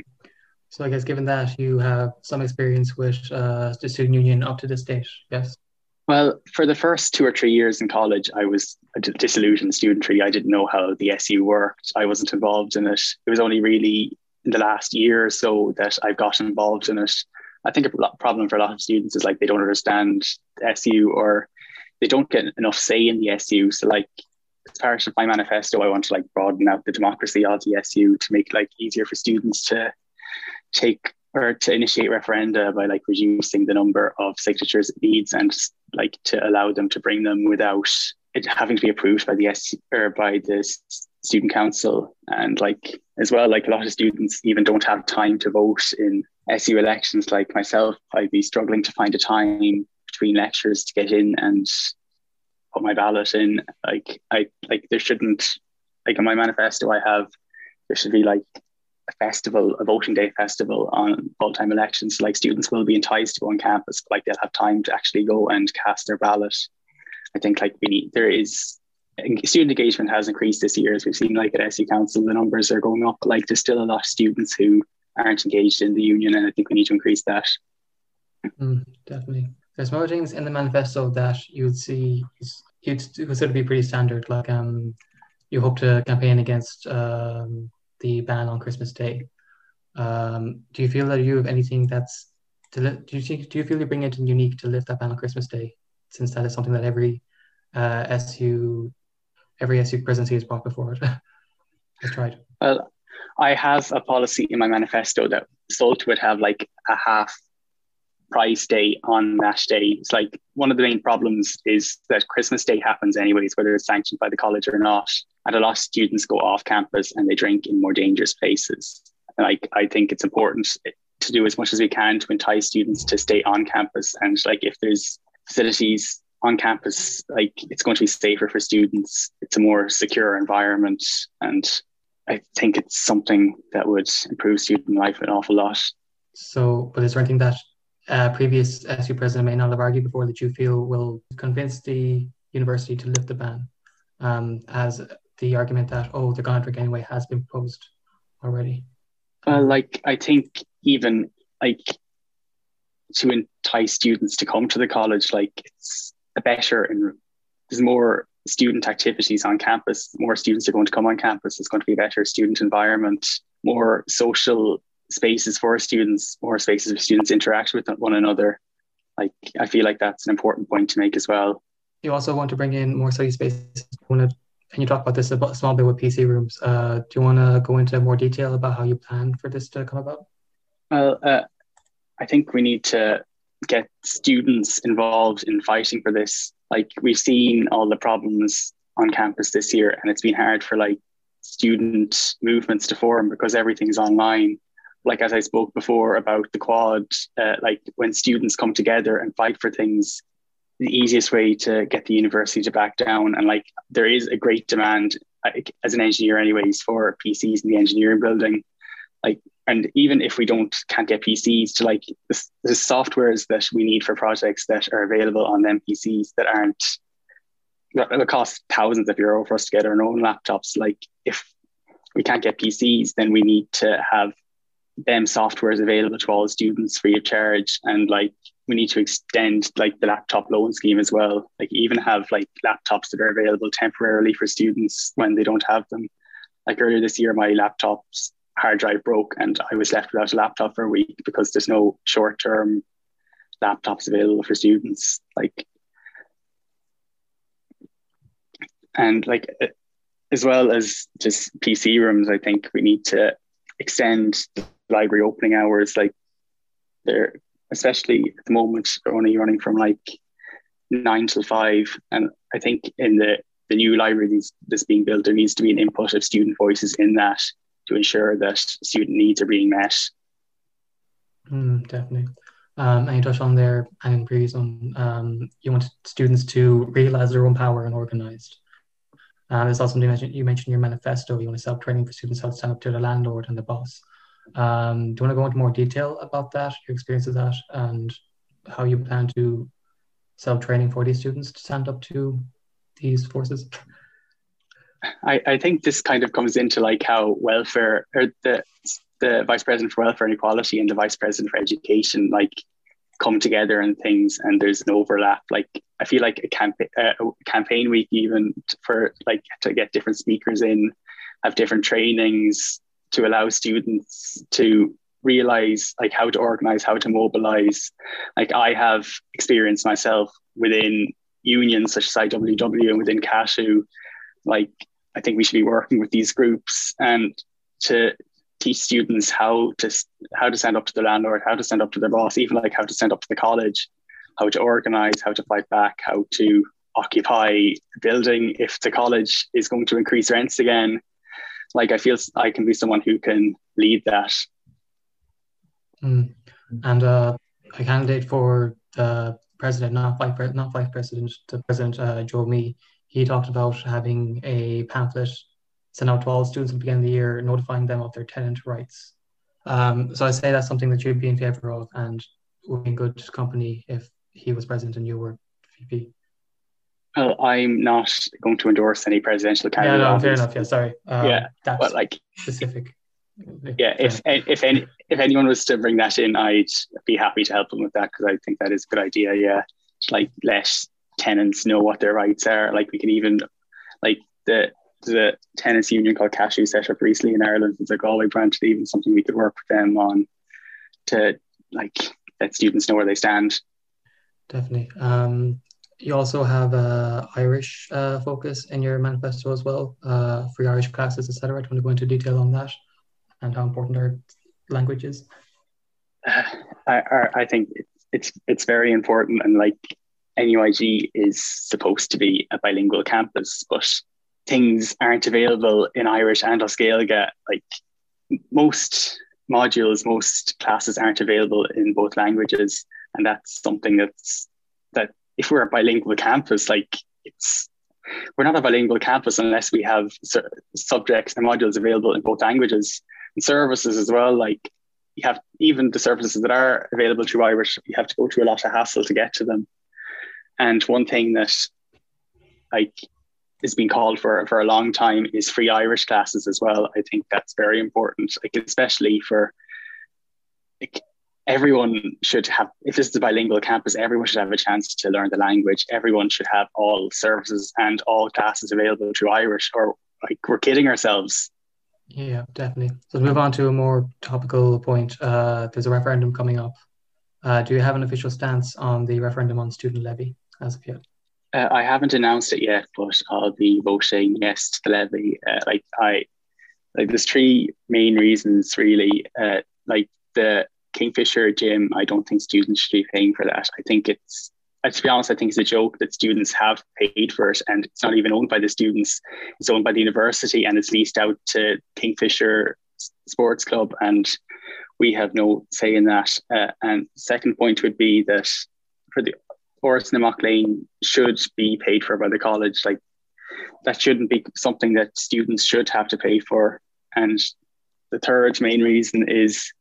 So I guess given that you have some experience with uh, the student union up to this date, yes? Well, for the first two or three years in college, I was a disillusioned student. Really, I didn't know how the SU worked. I wasn't involved in it. It was only really in the last year or so that I've got involved in it. I think a problem for a lot of students is like they don't understand SU or they don't get enough say in the SU. So like as part of my manifesto, I want to like broaden out the democracy of the SU to make it like easier for students to take or to initiate referenda by like reducing the number of signatures it needs and like to allow them to bring them without it having to be approved by the S or by the student council and like as well like a lot of students even don't have time to vote in SU elections like myself I'd be struggling to find a time between lectures to get in and put my ballot in like I like there shouldn't like in my manifesto I have there should be like a festival, a voting day festival on full-time elections. Like students will be enticed to go on campus, like they'll have time to actually go and cast their ballot. I think like we need, there is student engagement has increased this year as we've seen like at SU Council, the numbers are going up, like there's still a lot of students who aren't engaged in the union and I think we need to increase that. Mm, definitely. There's more things in the manifesto that you'd see you'd consider to be pretty standard, like um you hope to campaign against um the ban on Christmas Day. Um, do you feel that you have anything that's li- do you think, do you feel you bring anything unique to lift that ban on Christmas Day, since that is something that every uh, SU every SU presidency has brought before it [laughs] has tried? Well, I have a policy in my manifesto that Sult would have like a half price day on that day. It's like one of the main problems is that Christmas Day happens anyways, whether it's sanctioned by the college or not. And a lot of students go off campus and they drink in more dangerous places. And like I think it's important to do as much as we can to entice students to stay on campus. And like if there's facilities on campus, like it's going to be safer for students. It's a more secure environment. And I think it's something that would improve student life an awful lot. So, but is there anything that uh, previous SU president may not have argued before that you feel will convince the university to lift the ban um, as the argument that oh to drink anyway has been proposed already. Uh, like i think even like to entice students to come to the college like it's a better and there's more student activities on campus more students are going to come on campus it's going to be a better student environment more social spaces for students more spaces for students interact with one another like i feel like that's an important point to make as well you also want to bring in more study spaces Can you talk about this a small bit with PC rooms. Uh, do you want to go into more detail about how you plan for this to come about? Well, uh, I think we need to get students involved in fighting for this. Like we've seen all the problems on campus this year, and it's been hard for like student movements to form because everything's online. Like as I spoke before about the quad, uh, like when students come together and fight for things, the easiest way to get the university to back down. And like there is a great demand as an engineer, anyways, for PCs in the engineering building. Like, and even if we don't can't get PCs to like the, the softwares that we need for projects that are available on them PCs that aren't that cost thousands of euro for us to get our own laptops. Like if we can't get PCs, then we need to have them softwares available to all students free of charge. And like we need to extend like the laptop loan scheme as well. Like even have like laptops that are available temporarily for students when they don't have them. Like earlier this year, my laptop's hard drive broke and I was left without a laptop for a week because there's no short term laptops available for students. Like, and like, uh, as well as just PC rooms, I think we need to extend library opening hours. Like, they're especially at the moment, they're only running from like nine till five. And I think in the, the new library that's being built, there needs to be an input of student voices in that to ensure that student needs are being met. Mm, definitely. Um, and you touched on there and in previous one, um, you want students to realize their own power and organized. Uh, there's also something you mentioned, you mentioned your manifesto. You want to set up training for students how to stand up to the landlord and the boss. Um, do you want to go into more detail about that, your experience with that, and how you plan to up training for these students to stand up to these forces? I, I think this kind of comes into like how welfare or the the vice president for welfare and equality and the vice president for education like come together and things and there's an overlap like i feel like a campaign uh, a campaign week even for like to get different speakers in have different trainings to allow students to realize like how to organize how to mobilize like i have experience myself within unions such as iww and within CASHU like i think we should be working with these groups and to teach students how to how to stand up to the landlord, how to stand up to their boss, even like how to stand up to the college, how to organize, how to fight back, how to occupy the building if the college is going to increase rents again. Like I feel I can be someone who can lead that. Mm. And uh, a candidate for the president, not vice, not vice president, the president uh, Joe Me, he talked about having a pamphlet sent out to all students at the beginning of the year, notifying them of their tenant rights. Um, so I say that's something that you'd be in favour of and would be in good company if he was president and you were VP. Well, I'm not going to endorse any presidential candidate. Yeah, no, fair enough. Yeah, sorry. Um, yeah, that's but like specific. Yeah, if if any if anyone was to bring that in, I'd be happy to help them with that because I think that is a good idea. Yeah, like let tenants know what their rights are. Like we can even like the the tenants union called Cashew set up recently in Ireland. It's a Galway branch, even something we could work with them on to like let students know where they stand. Definitely. Um, you also have a Irish uh, focus in your manifesto as well, uh, free Irish classes, etc. Do you want to go into detail on that and how important our language is? Uh, I, I think it's it's very important, and like NUIG is supposed to be a bilingual campus, but things aren't available in Irish and as Gaeilge. Like most modules, most classes aren't available in both languages, and that's something that's that if we're a bilingual campus, like it's we're not a bilingual campus unless we have subjects and modules available in both languages and services as well. Like you have even the services that are available through Irish, you have to go through a lot of hassle to get to them. And one thing that like has been called for for a long time is free Irish classes as well. I think that's very important, like especially for like, everyone should have. If this is a bilingual campus, everyone should have a chance to learn the language. Everyone should have all services and all classes available through Irish, or like we're kidding ourselves. Yeah, definitely. So to move on to a more topical point, uh, there's a referendum coming up. Uh, do you have an official stance on the referendum on student levy as of yet? Uh, I haven't announced it yet, but I'll be voting yes to the levy. Uh, like I, like there's three main reasons really. Uh, like the Kingfisher gym, I don't think students should be paying for that. I think it's, uh, to be honest, I think it's a joke that students have paid for it, and it's not even owned by the students. It's owned by the university, and it's leased out to Kingfisher Sports Club, and we have no say in that. Uh, and second point would be that for the Forest in Lane should be paid for by the college. Like that shouldn't be something that students should have to pay for. And the third main reason is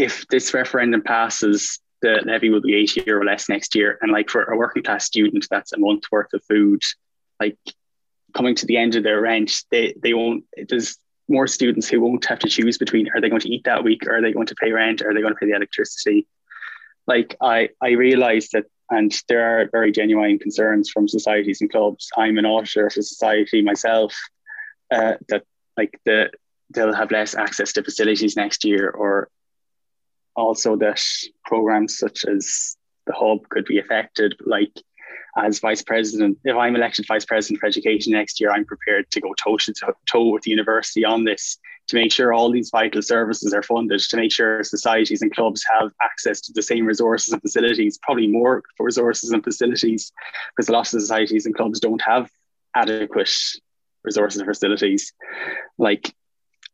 if this referendum passes, the levy will be 80 or less next year. And like for a working class student, that's a month worth of food. Like coming to the end of their rent, they, they won't, there's more students who won't have to choose between are they going to eat that week? Or are they going to pay rent? Or are they going to pay the electricity? like I I realized that and there are very genuine concerns from societies and clubs. I'm an auditor for society myself uh, that like the they'll have less access to facilities next year or also that programs such as the hub could be affected like as vice president if i'm elected vice president for education next year i'm prepared to go toe to toe with the university on this to make sure all these vital services are funded, to make sure societies and clubs have access to the same resources and facilities, probably more resources and facilities, because a lot of societies and clubs don't have adequate resources and facilities. Like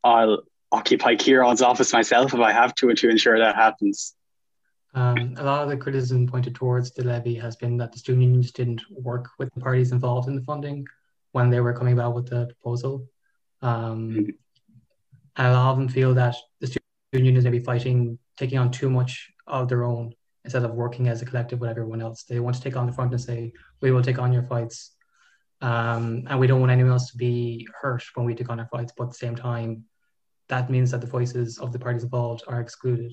I'll occupy Kieran's office myself if I have to to ensure that happens. Um, a lot of the criticism pointed towards the levy has been that the student unions didn't work with the parties involved in the funding when they were coming about with the proposal. Um, mm-hmm. and a lot of them feel that the student union is maybe fighting, taking on too much of their own instead of working as a collective with everyone else. They want to take on the front and say, we will take on your fights. Um, and we don't want anyone else to be hurt when we take on our fights. But at the same time, that means that the voices of the parties involved are excluded.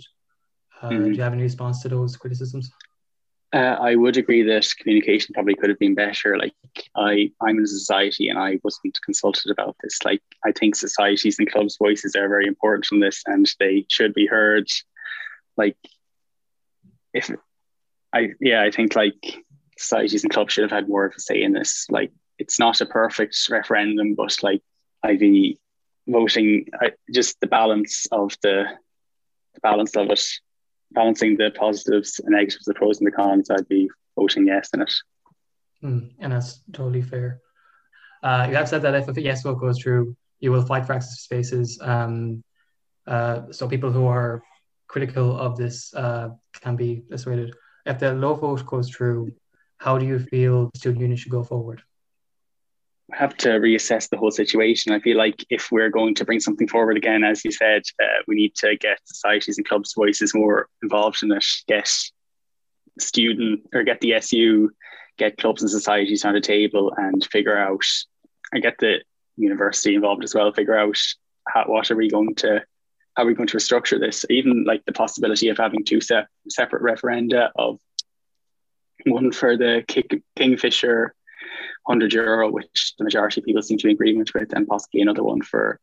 Uh, mm-hmm. Do you have any response to those criticisms? Uh, I would agree that communication probably could have been better. Like I, I'm in a society and I wasn't consulted about this. Like I think societies and clubs' voices are very important in this, and they should be heard. Like if I, yeah, I think like societies and clubs should have had more of a say in this. Like it's not a perfect referendum, but like be voting just the balance of the, the balance of it balancing the positives and negatives, the pros and the cons, I'd be voting yes in it. Mm, and that's totally fair. Uh, you have said that if a yes vote goes through, you will fight for access to spaces. Um, uh, so people who are critical of this uh, can be persuaded. If the low vote goes through, how do you feel the student union should go forward? Have to reassess the whole situation. I feel like if we're going to bring something forward again, as you said, uh, we need to get societies and clubs' voices more involved in it. Get student or get the SU, get clubs and societies on the table, and figure out. and get the university involved as well. Figure out how, what are we going to, how are we going to restructure this? Even like the possibility of having two se- separate referenda of one for the Kingfisher 100 euro, which the majority of people seem to be in agreement with, and possibly another one for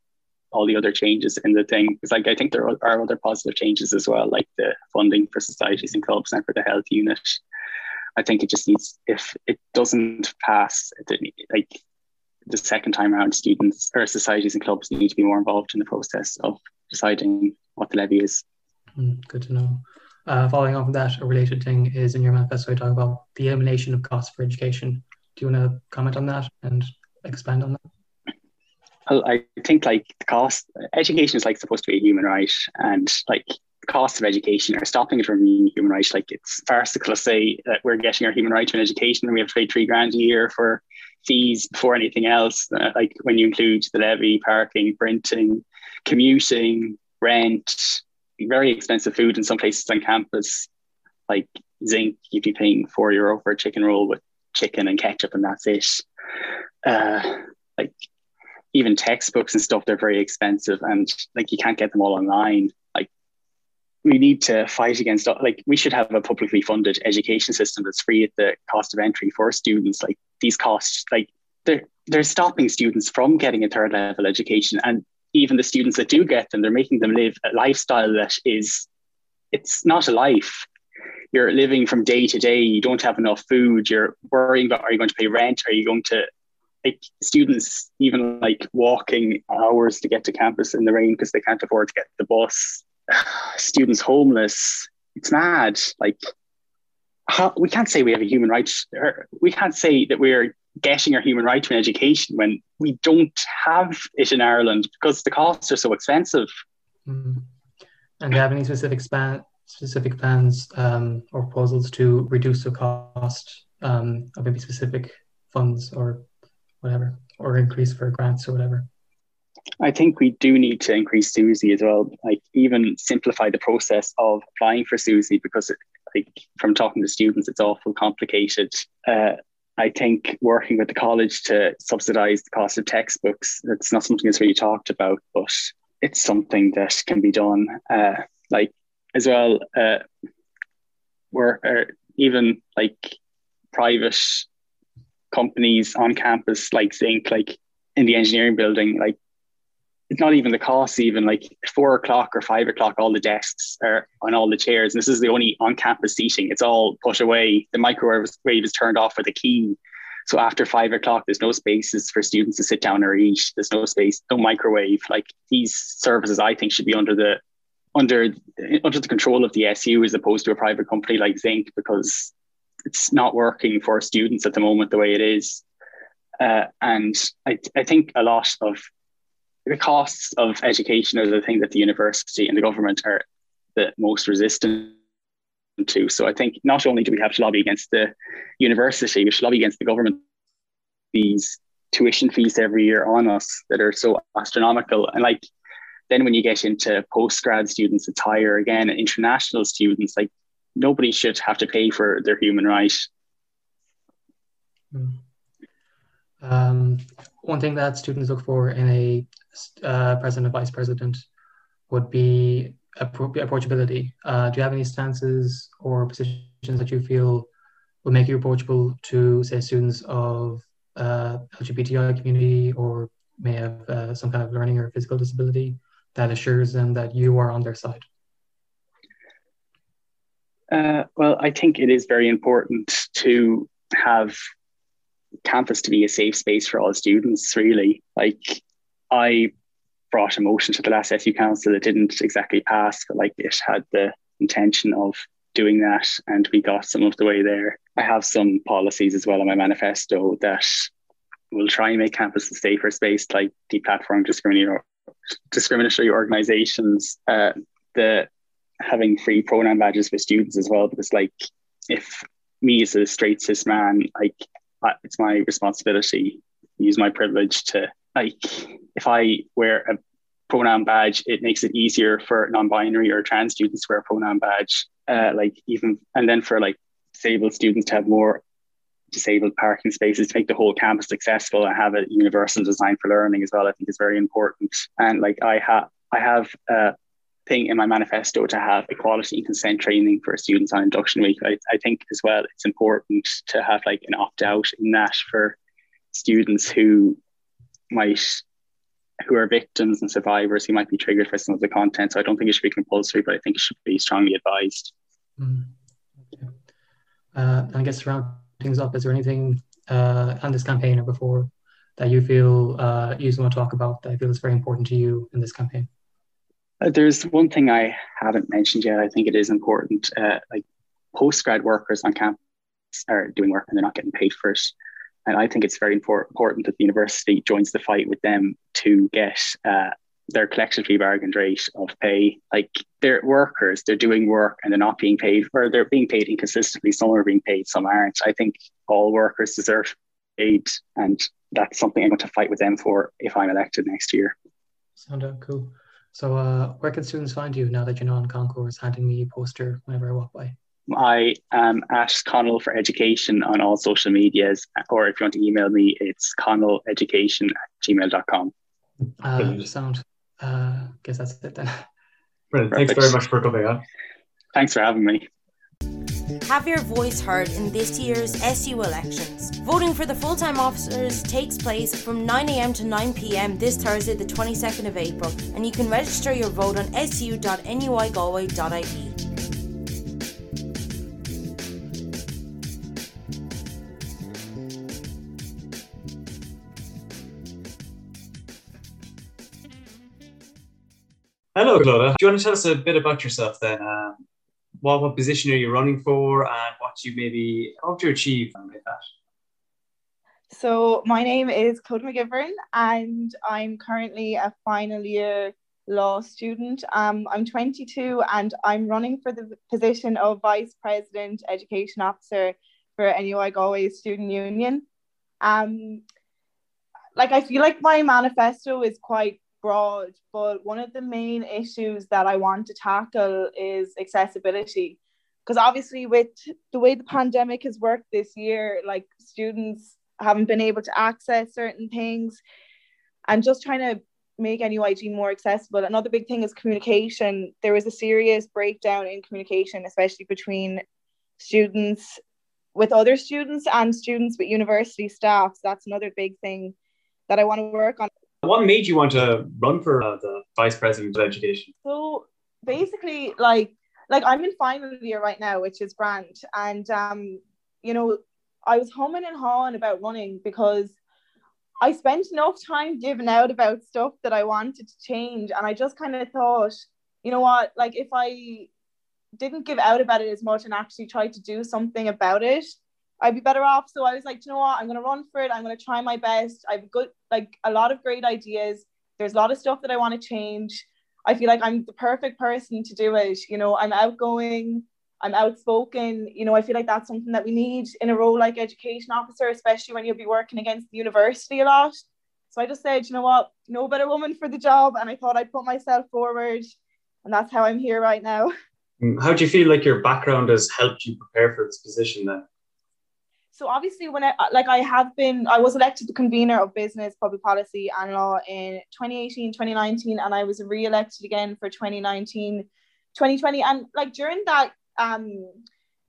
all the other changes in the thing. Because like I think there are other positive changes as well, like the funding for societies and clubs and for the health unit. I think it just needs if it doesn't pass, like the second time around, students or societies and clubs need to be more involved in the process of deciding what the levy is. Mm, good to know. Uh, following on from that, a related thing is in your manifesto, you talk about the elimination of costs for education. Do you want to comment on that and expand on that? Well, I think like the cost, education is like supposed to be a human right, and like costs of education are stopping it from being a human right. Like it's farcical to say that we're getting our human right to an education and we have to pay three grand a year for fees before anything else. Uh, like when you include the levy, parking, printing, commuting, rent, very expensive food in some places on campus, like zinc, you'd be paying four euro for a chicken roll with chicken and ketchup and that's it. Uh, like even textbooks and stuff, they're very expensive and like you can't get them all online. Like we need to fight against like we should have a publicly funded education system that's free at the cost of entry for students. Like these costs, like they're they're stopping students from getting a third level education and even the students that do get them, they're making them live a lifestyle that is it's not a life you're living from day to day. You don't have enough food. You're worrying about are you going to pay rent? Are you going to like students even like walking hours to get to campus in the rain because they can't afford to get the bus. [sighs] students homeless. It's mad. Like how, we can't say we have a human right. We can't say that we're getting our human right to an education when we don't have it in Ireland because the costs are so expensive. Mm. And do you have any specific span, specific plans um, or proposals to reduce the cost um, of maybe specific funds or whatever, or increase for grants or whatever? I think we do need to increase SUSI as well, like even simplify the process of applying for SUSI because, it, like from talking to students, it's awful complicated. Uh, I think working with the college to subsidize the cost of textbooks, it's not something that's really talked about, but it's something that can be done. Uh, like as well uh, were uh, even like private companies on campus like Zinc, like in the engineering building, like it's not even the cost, even like four o'clock or five o'clock, all the desks are on all the chairs. And this is the only on campus seating. It's all put away. The microwave is turned off with a key. So after five o'clock, there's no spaces for students to sit down or eat. There's no space, no microwave. Like these services, I think, should be under the under under the control of the SU as opposed to a private company like Zinc because it's not working for students at the moment the way it is. Uh, and I, I think a lot of the costs of education are the thing that the university and the government are the most resistant to. So I think not only do we have to lobby against the university, we should lobby against the government these tuition fees every year on us that are so astronomical. And like then when you get into postgrad students, it's higher again. International students, like nobody should have to pay for their human right. Hmm. Um, one thing that students look for in a uh, president and vice president would be approachability. Uh, do you have any stances or positions that you feel will make you approachable to, say, students of uh, LGBTI community or may have uh, some kind of learning or physical disability that assures them that you are on their side? Uh, well, I think it is very important to have campus to be a safe space for all students, really. Like, I brought a motion to the last SU Council that didn't exactly pass, but like it had the intention of doing that, and we got some of the way there. I have some policies as well in my manifesto that will try and make campus a safer space, like deplatforming discriminatory discriminatory organizations, uh, the having free pronoun badges for students as well. Because like, if me as a straight cis man, like it's my responsibility, use my privilege to like, if I wear a pronoun badge, it makes it easier for non-binary or trans students to wear a pronoun badge. Uh, like even and then for like disabled students to have more disabled parking spaces to make the whole campus accessible and have a universal design for learning as well. I think is very important. And like I have, I have a thing in my manifesto to have equality and consent training for students on induction week. I, I think as well it's important to have like an opt out in that for students who might who are victims and survivors who might be triggered for some of the content. So I don't think it should be compulsory, but I think it should be strongly advised. Mm. Okay. Uh, I guess around things up, is there anything uh, on this campaign or before that you feel uh, you want to talk about that I feel is very important to you in this campaign? Uh, there's one thing I haven't mentioned yet. I think it is important. Uh, like postgrad workers on campus are doing work and they're not getting paid for it. And I think it's very important that the university joins the fight with them to get uh, their collectively bargained rate of pay. Like they're workers, they're doing work and they're not being paid, or they're being paid inconsistently. Some are being paid, some aren't. I think all workers deserve aid, and that's something I'm going to fight with them for if I'm elected next year. Sound out cool. So, uh, where can students find you now that you're not on concourse, handing me a poster whenever I walk by? I am at Connell for Education on all social medias, or if you want to email me, it's connelleducation at gmail.com. Uh, sound uh, guess that's it then. Brilliant. Thanks very much for coming on. Thanks for having me. Have your voice heard in this year's SU elections. Voting for the full time officers takes place from 9am to 9pm this Thursday, the 22nd of April, and you can register your vote on su.nuigalway.ie. Hello, Clodagh. Do you want to tell us a bit about yourself then? Um, what, what position are you running for and what you maybe hope to achieve with that? So, my name is Clodagh McGivern and I'm currently a final year law student. Um, I'm 22 and I'm running for the position of Vice President Education Officer for NUI Galway Student Union. Um, like I feel like my manifesto is quite broad, but one of the main issues that I want to tackle is accessibility. Because obviously, with the way the pandemic has worked this year, like students haven't been able to access certain things, and just trying to make NUIG more accessible. Another big thing is communication. There was a serious breakdown in communication, especially between students with other students and students with university staff. So that's another big thing that I want to work on. What made you want to run for uh, the vice president of education? So basically, like, like I'm in final year right now, which is grand, and um, you know, I was humming and hawing about running because I spent enough time giving out about stuff that I wanted to change, and I just kind of thought, you know what, like if I didn't give out about it as much and actually tried to do something about it, I'd be better off. So I was like, you know what? I'm gonna run for it. I'm gonna try my best. I've got like a lot of great ideas. There's a lot of stuff that I want to change. I feel like I'm the perfect person to do it. You know, I'm outgoing. I'm outspoken. You know, I feel like that's something that we need in a role like education officer, especially when you'll be working against the university a lot. So I just said, you know what, no better woman for the job. And I thought I'd put myself forward. And that's how I'm here right now. [laughs] How do you feel like your background has helped you prepare for this position then? So obviously when I like I have been I was elected the convener of business, public policy and law in 2018, 2019, and I was re-elected again for 2019, 2020. And like during that um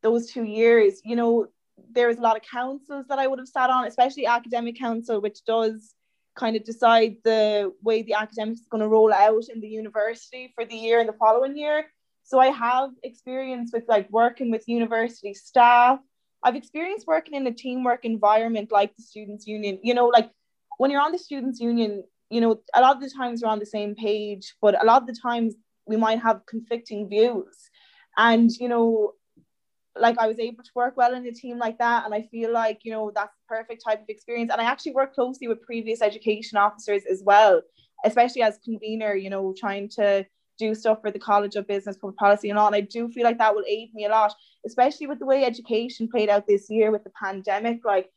those two years, you know, there was a lot of councils that I would have sat on, especially academic council, which does kind of decide the way the academics is going to roll out in the university for the year and the following year. So I have experience with like working with university staff. I've experienced working in a teamwork environment like the students union. You know, like when you're on the students union, you know, a lot of the times we're on the same page, but a lot of the times we might have conflicting views. And, you know, like I was able to work well in a team like that. And I feel like, you know, that's the perfect type of experience. And I actually work closely with previous education officers as well, especially as convener, you know, trying to do stuff for the College of Business, Public Policy and Law. And I do feel like that will aid me a lot, especially with the way education played out this year with the pandemic. Like,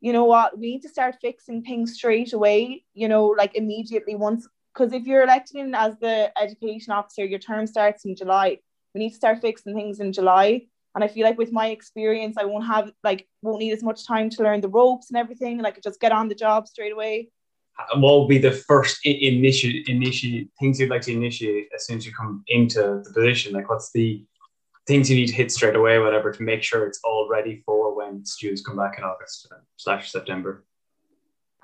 you know what, we need to start fixing things straight away, you know, like immediately once because if you're elected in as the education officer, your term starts in July. We need to start fixing things in July and I feel like with my experience, I won't have like won't need as much time to learn the ropes and everything, Like just get on the job straight away. What will be the first initiate initiate things you'd like to initiate as soon as you come into the position? Like, what's the things you need to hit straight away, whatever, to make sure it's all ready for when students come back in August slash September?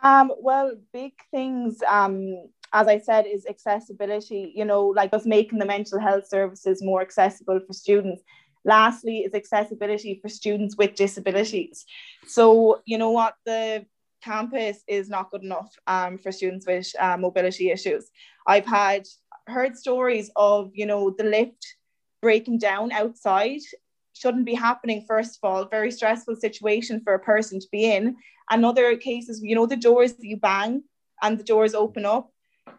Um, well, big things, um, as I said, is accessibility. You know, like us making the mental health services more accessible for students Lastly, is accessibility for students with disabilities. So, you know what, the campus is not good enough um, for students with uh, mobility issues. I've had heard stories of, you know, the lift breaking down outside shouldn't be happening first of all very stressful situation for a person to be in and other cases you know the doors that you bang and the doors open up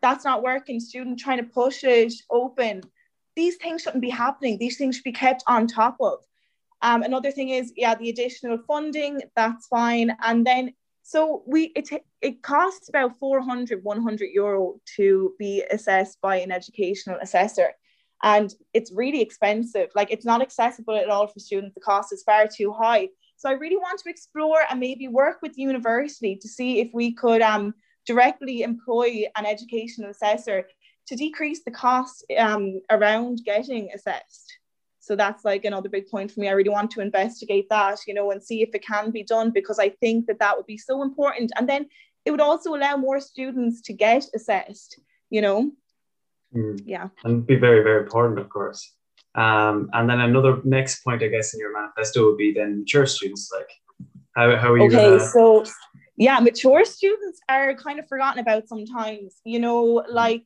that's not working student trying to push it open these things shouldn't be happening. These things should be kept on top of. Um, another thing is, yeah, the additional funding, that's fine. And then, so we it, it costs about 400, 100 euro to be assessed by an educational assessor. And it's really expensive. Like it's not accessible at all for students. The cost is far too high. So I really want to explore and maybe work with the university to see if we could um, directly employ an educational assessor to decrease the cost um, around getting assessed. So that's like another big point for me. I really want to investigate that, you know, and see if it can be done because I think that that would be so important. And then it would also allow more students to get assessed, you know. Mm. Yeah. And be very, very important, of course. Um, and then another next point, I guess, in your manifesto would be then mature students. Like, how, how are you? Okay, gonna... so yeah, mature students are kind of forgotten about sometimes, you know, like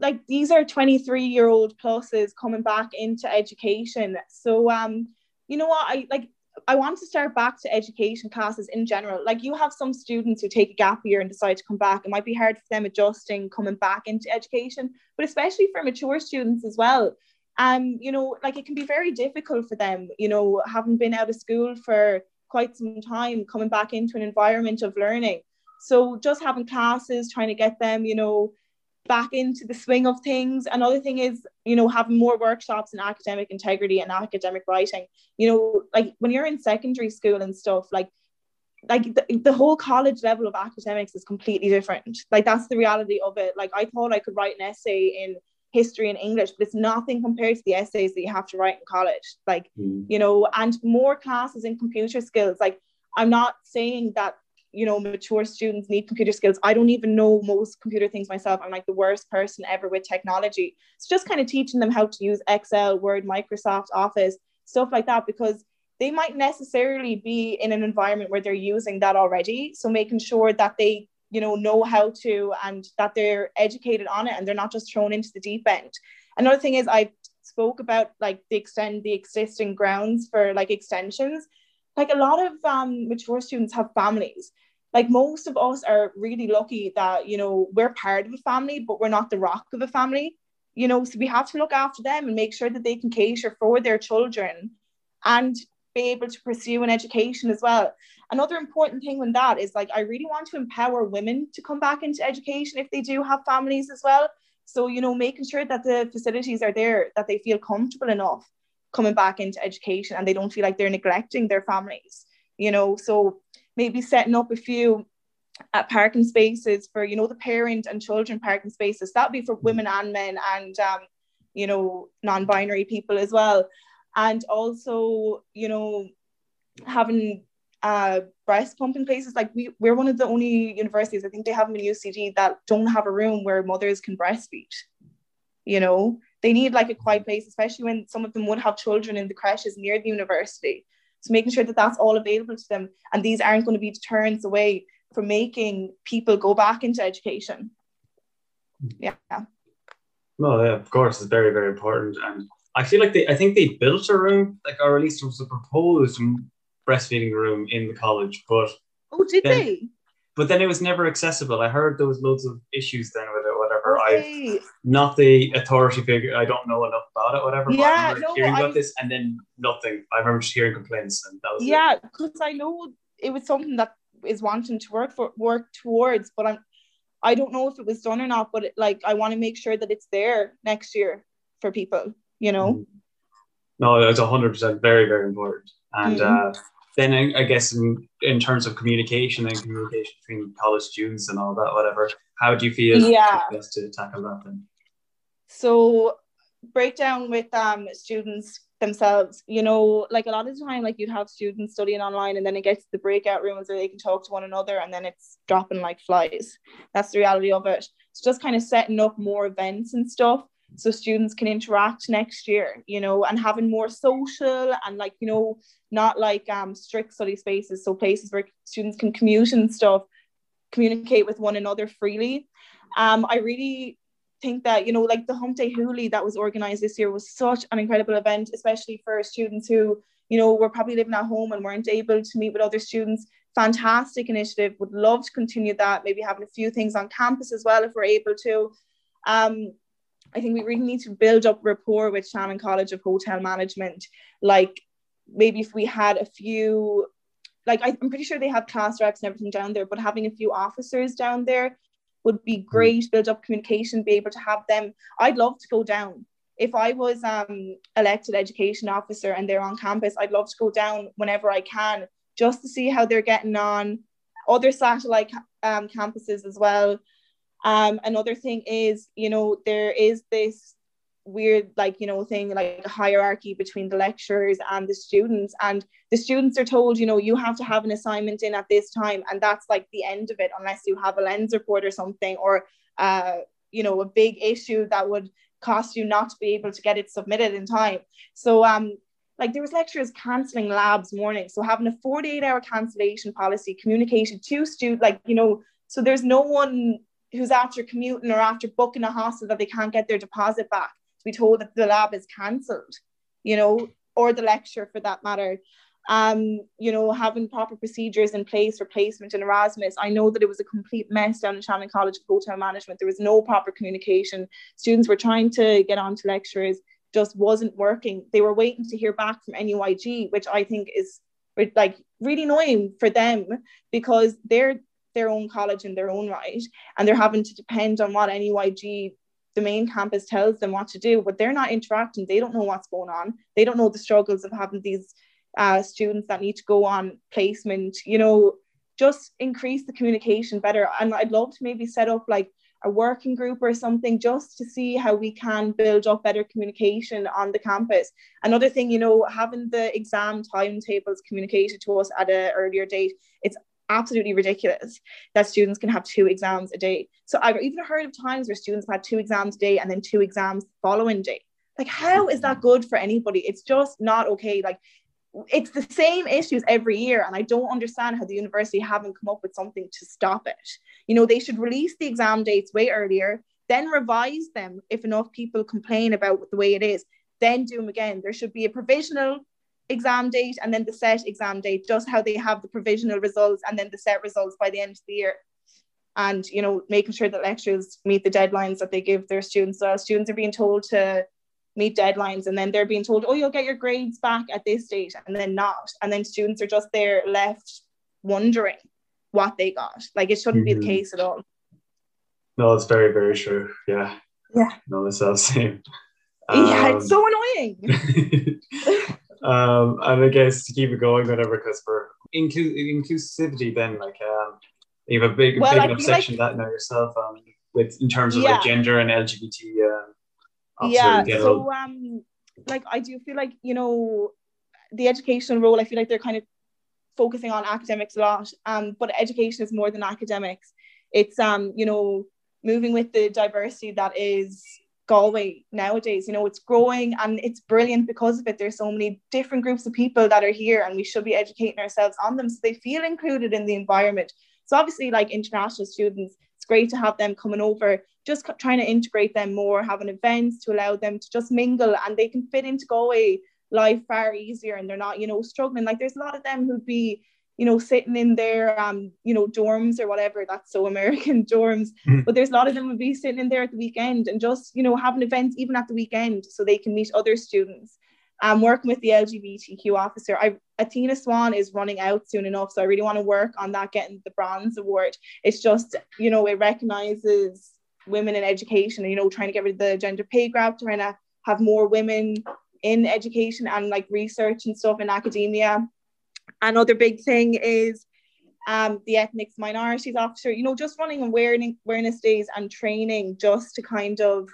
like these are 23 year old pluses coming back into education. So um you know what? I like i want to start back to education classes in general. Like you have some students who take a gap year and decide to come back. It might be hard for them adjusting coming back into education but especially for mature students as well. Um you know like it can be very difficult for them you know having been out of school for quite some time coming back into an environment of learning. So just having classes trying to get them you know back into the swing of things. Another thing is, you know, having more workshops in academic integrity and academic writing. You know, like when you're in secondary school and stuff, like like the, the whole college level of academics is completely different. Like that's the reality of it. Like I thought I could write an essay in history and English, but it's nothing compared to the essays that you have to write in college. Like, mm. you know, and more classes in computer skills. Like I'm not saying that you know mature students need computer skills. I don't even know most computer things myself. I'm like the worst person ever with technology. So just kind of teaching them how to use excel word microsoft office stuff like that because they might necessarily be in an environment where they're using that already. So making sure that they you know know how to and that they're educated on it and they're not just thrown into the deep end. Another thing is i spoke about like the extend the existing grounds for like extensions like a lot of um, mature students have families like most of us are really lucky that you know we're part of a family but we're not the rock of a family you know, so we have to look after them and make sure that they can cater for their children and be able to pursue an education as well. Another important thing with that is like I really want to empower women to come back into education if they do have families as well. So, you know, making sure that the facilities are there, that they feel comfortable enough coming back into education and they don't feel like they're neglecting their families, you know. So maybe setting up a few at uh, parking spaces for, you know, the parent and children parking spaces. That'd be for women and men and um, you know, non-binary people as well and also you know having uh, breast pumping places like we, we're one of the only universities i think they have them in ucd that don't have a room where mothers can breastfeed you know they need like a quiet place especially when some of them would have children in the creches near the university so making sure that that's all available to them and these aren't going to be deterrents away from making people go back into education yeah no yeah, of course it's very very important and I feel like they, I think they built a room, like, or at least it was a proposed breastfeeding room in the college, but. Oh, did then, they? But then it was never accessible. I heard there was loads of issues then with it, whatever. Okay. I not the authority figure. I don't know enough about it, whatever. Yeah, but I no, hearing I, about this and then nothing. I remember just hearing complaints, and that was yeah, because I know it was something that is wanting to work for work towards, but I'm I don't know if it was done or not. But it, like, I want to make sure that it's there next year for people you know mm. no that's 100% very very important and mm. uh, then I, I, guess in, in terms of communication and communication between college students and all that whatever how do you feel yeah. best to tackle that then so breakdown with um students themselves. You know like a lot of the time like you'd have students studying online and then it gets to the breakout rooms where they can talk to one another and then it's dropping like flies. That's the reality of it. So just kind of setting up more events and stuff so students can interact next year you know and having more social and like you know not like um strict study spaces so places where students can commute and stuff communicate with one another freely. Um i really think that you know like the hump day hoolie that was organized this year was such an incredible event especially for students who you know were probably living at home and weren't able to meet with other students. Fantastic initiative. Would love to continue that maybe having a few things on campus as well if we're able to. Um I think we really need to build up rapport with Shannon College of Hotel Management. Like maybe if we had a few, like I'm pretty sure they have class reps and everything down there, but having a few officers down there would be hmm. great. Build up communication, be able to have them. I'd love to go down. If I was um, elected education officer and they're on campus, I'd love to go down whenever I can just to see how they're getting on. Other satellite um, campuses as well um, another thing is, you know, there is this weird like you know thing like a hierarchy between the lecturers and the students and the students are told you know you have to have an assignment in at this time and that's like the end of it unless you have a lens report or something or uh you know a big issue that would cost you not to be able to get it submitted in time. So um like there was lecturers cancelling labs morning so having a 48 hour cancellation policy communication to students like you know so there's no one who's after commuting or after booking a hostel that they can't get their deposit back to be told that the lab is cancelled, you know, or the lecture for that matter. Um, you know, having proper procedures in place for placement in Erasmus. I know that it was a complete mess down in Shannon College of Hotel Management. There was no proper communication. Students were trying to get on to lecturers, just wasn't working. They were waiting to hear back from NUIG, which I think is like really annoying for them because they're their own college in their own right and they're having to depend on what NUIG the main campus tells them what to do but they're not interacting. They don't know what's going on. They don't know the struggles of having these uh, students that need to go on placement you know just increase the communication better. And I'd love to maybe set up like a working group or something just to see how we can build up better communication on the campus. Another thing, you know, having the exam timetables communicated to us at an earlier date, it's absolutely ridiculous that students can have two exams a day. So I've even heard of times where students have had two exams a day and then two exams the following day. Like, how is that good for anybody? It's just not okay. Like, it's the same issues every year, and I don't understand how the university haven't come up with something to stop it. You know, they should release the exam dates way earlier, then revise them if enough people complain about the way it is, then do them again. There should be a provisional exam date and then the set exam date, just how they have the provisional results and then the set results by the end of the year. and you know making sure that lecturers meet the deadlines that they give their students. So students are being told to meet deadlines and then they're being told oh you'll get your grades back at this date and then not. And then students are just there left wondering what they got. Like it shouldn't mm-hmm. be the mm-hmm. case at all. No it's very very true. Yeah. Yeah. No it's the same. Um, [laughs] yeah it's so annoying [laughs] [laughs] um and i guess to keep it going whatever because for inclu- inclusivity then like um you have a big well, big enough section like, that now yourself um with in terms of yeah. like gender and lgbt um, yeah so um like i do feel like you know the education role i feel like they're kind of focusing on academics a lot um but education is more than academics it's um you know moving with the diversity that is Galway nowadays. You know, it's growing and it's brilliant because of it. There's so many different groups of people that are here, and we should be educating ourselves on them so they feel included in the environment. So, obviously, like international students, it's great to have them coming over just trying to integrate them more, having events to allow them to just mingle and they can fit into Galway life far easier and they're not, you know, struggling. Like there's a lot of them who'd be, you know, sitting in their um, you know, dorms or whatever. That's so American [laughs] dorms. Mm-hmm. But there's a lot of them would be sitting in there at the weekend and just, you know, having events even at the weekend so they can meet other students. I'm working with the LGBTQ officer. I Athena Swan is running out soon enough, so I really want to work on that, getting the bronze award. It's just, you know, it recognizes women in education you know trying to get rid of the gender pay gap trying to have more women in education and like research and stuff in academia another big thing is um, the ethnic minorities officer you know just running awareness awareness days and training just to kind of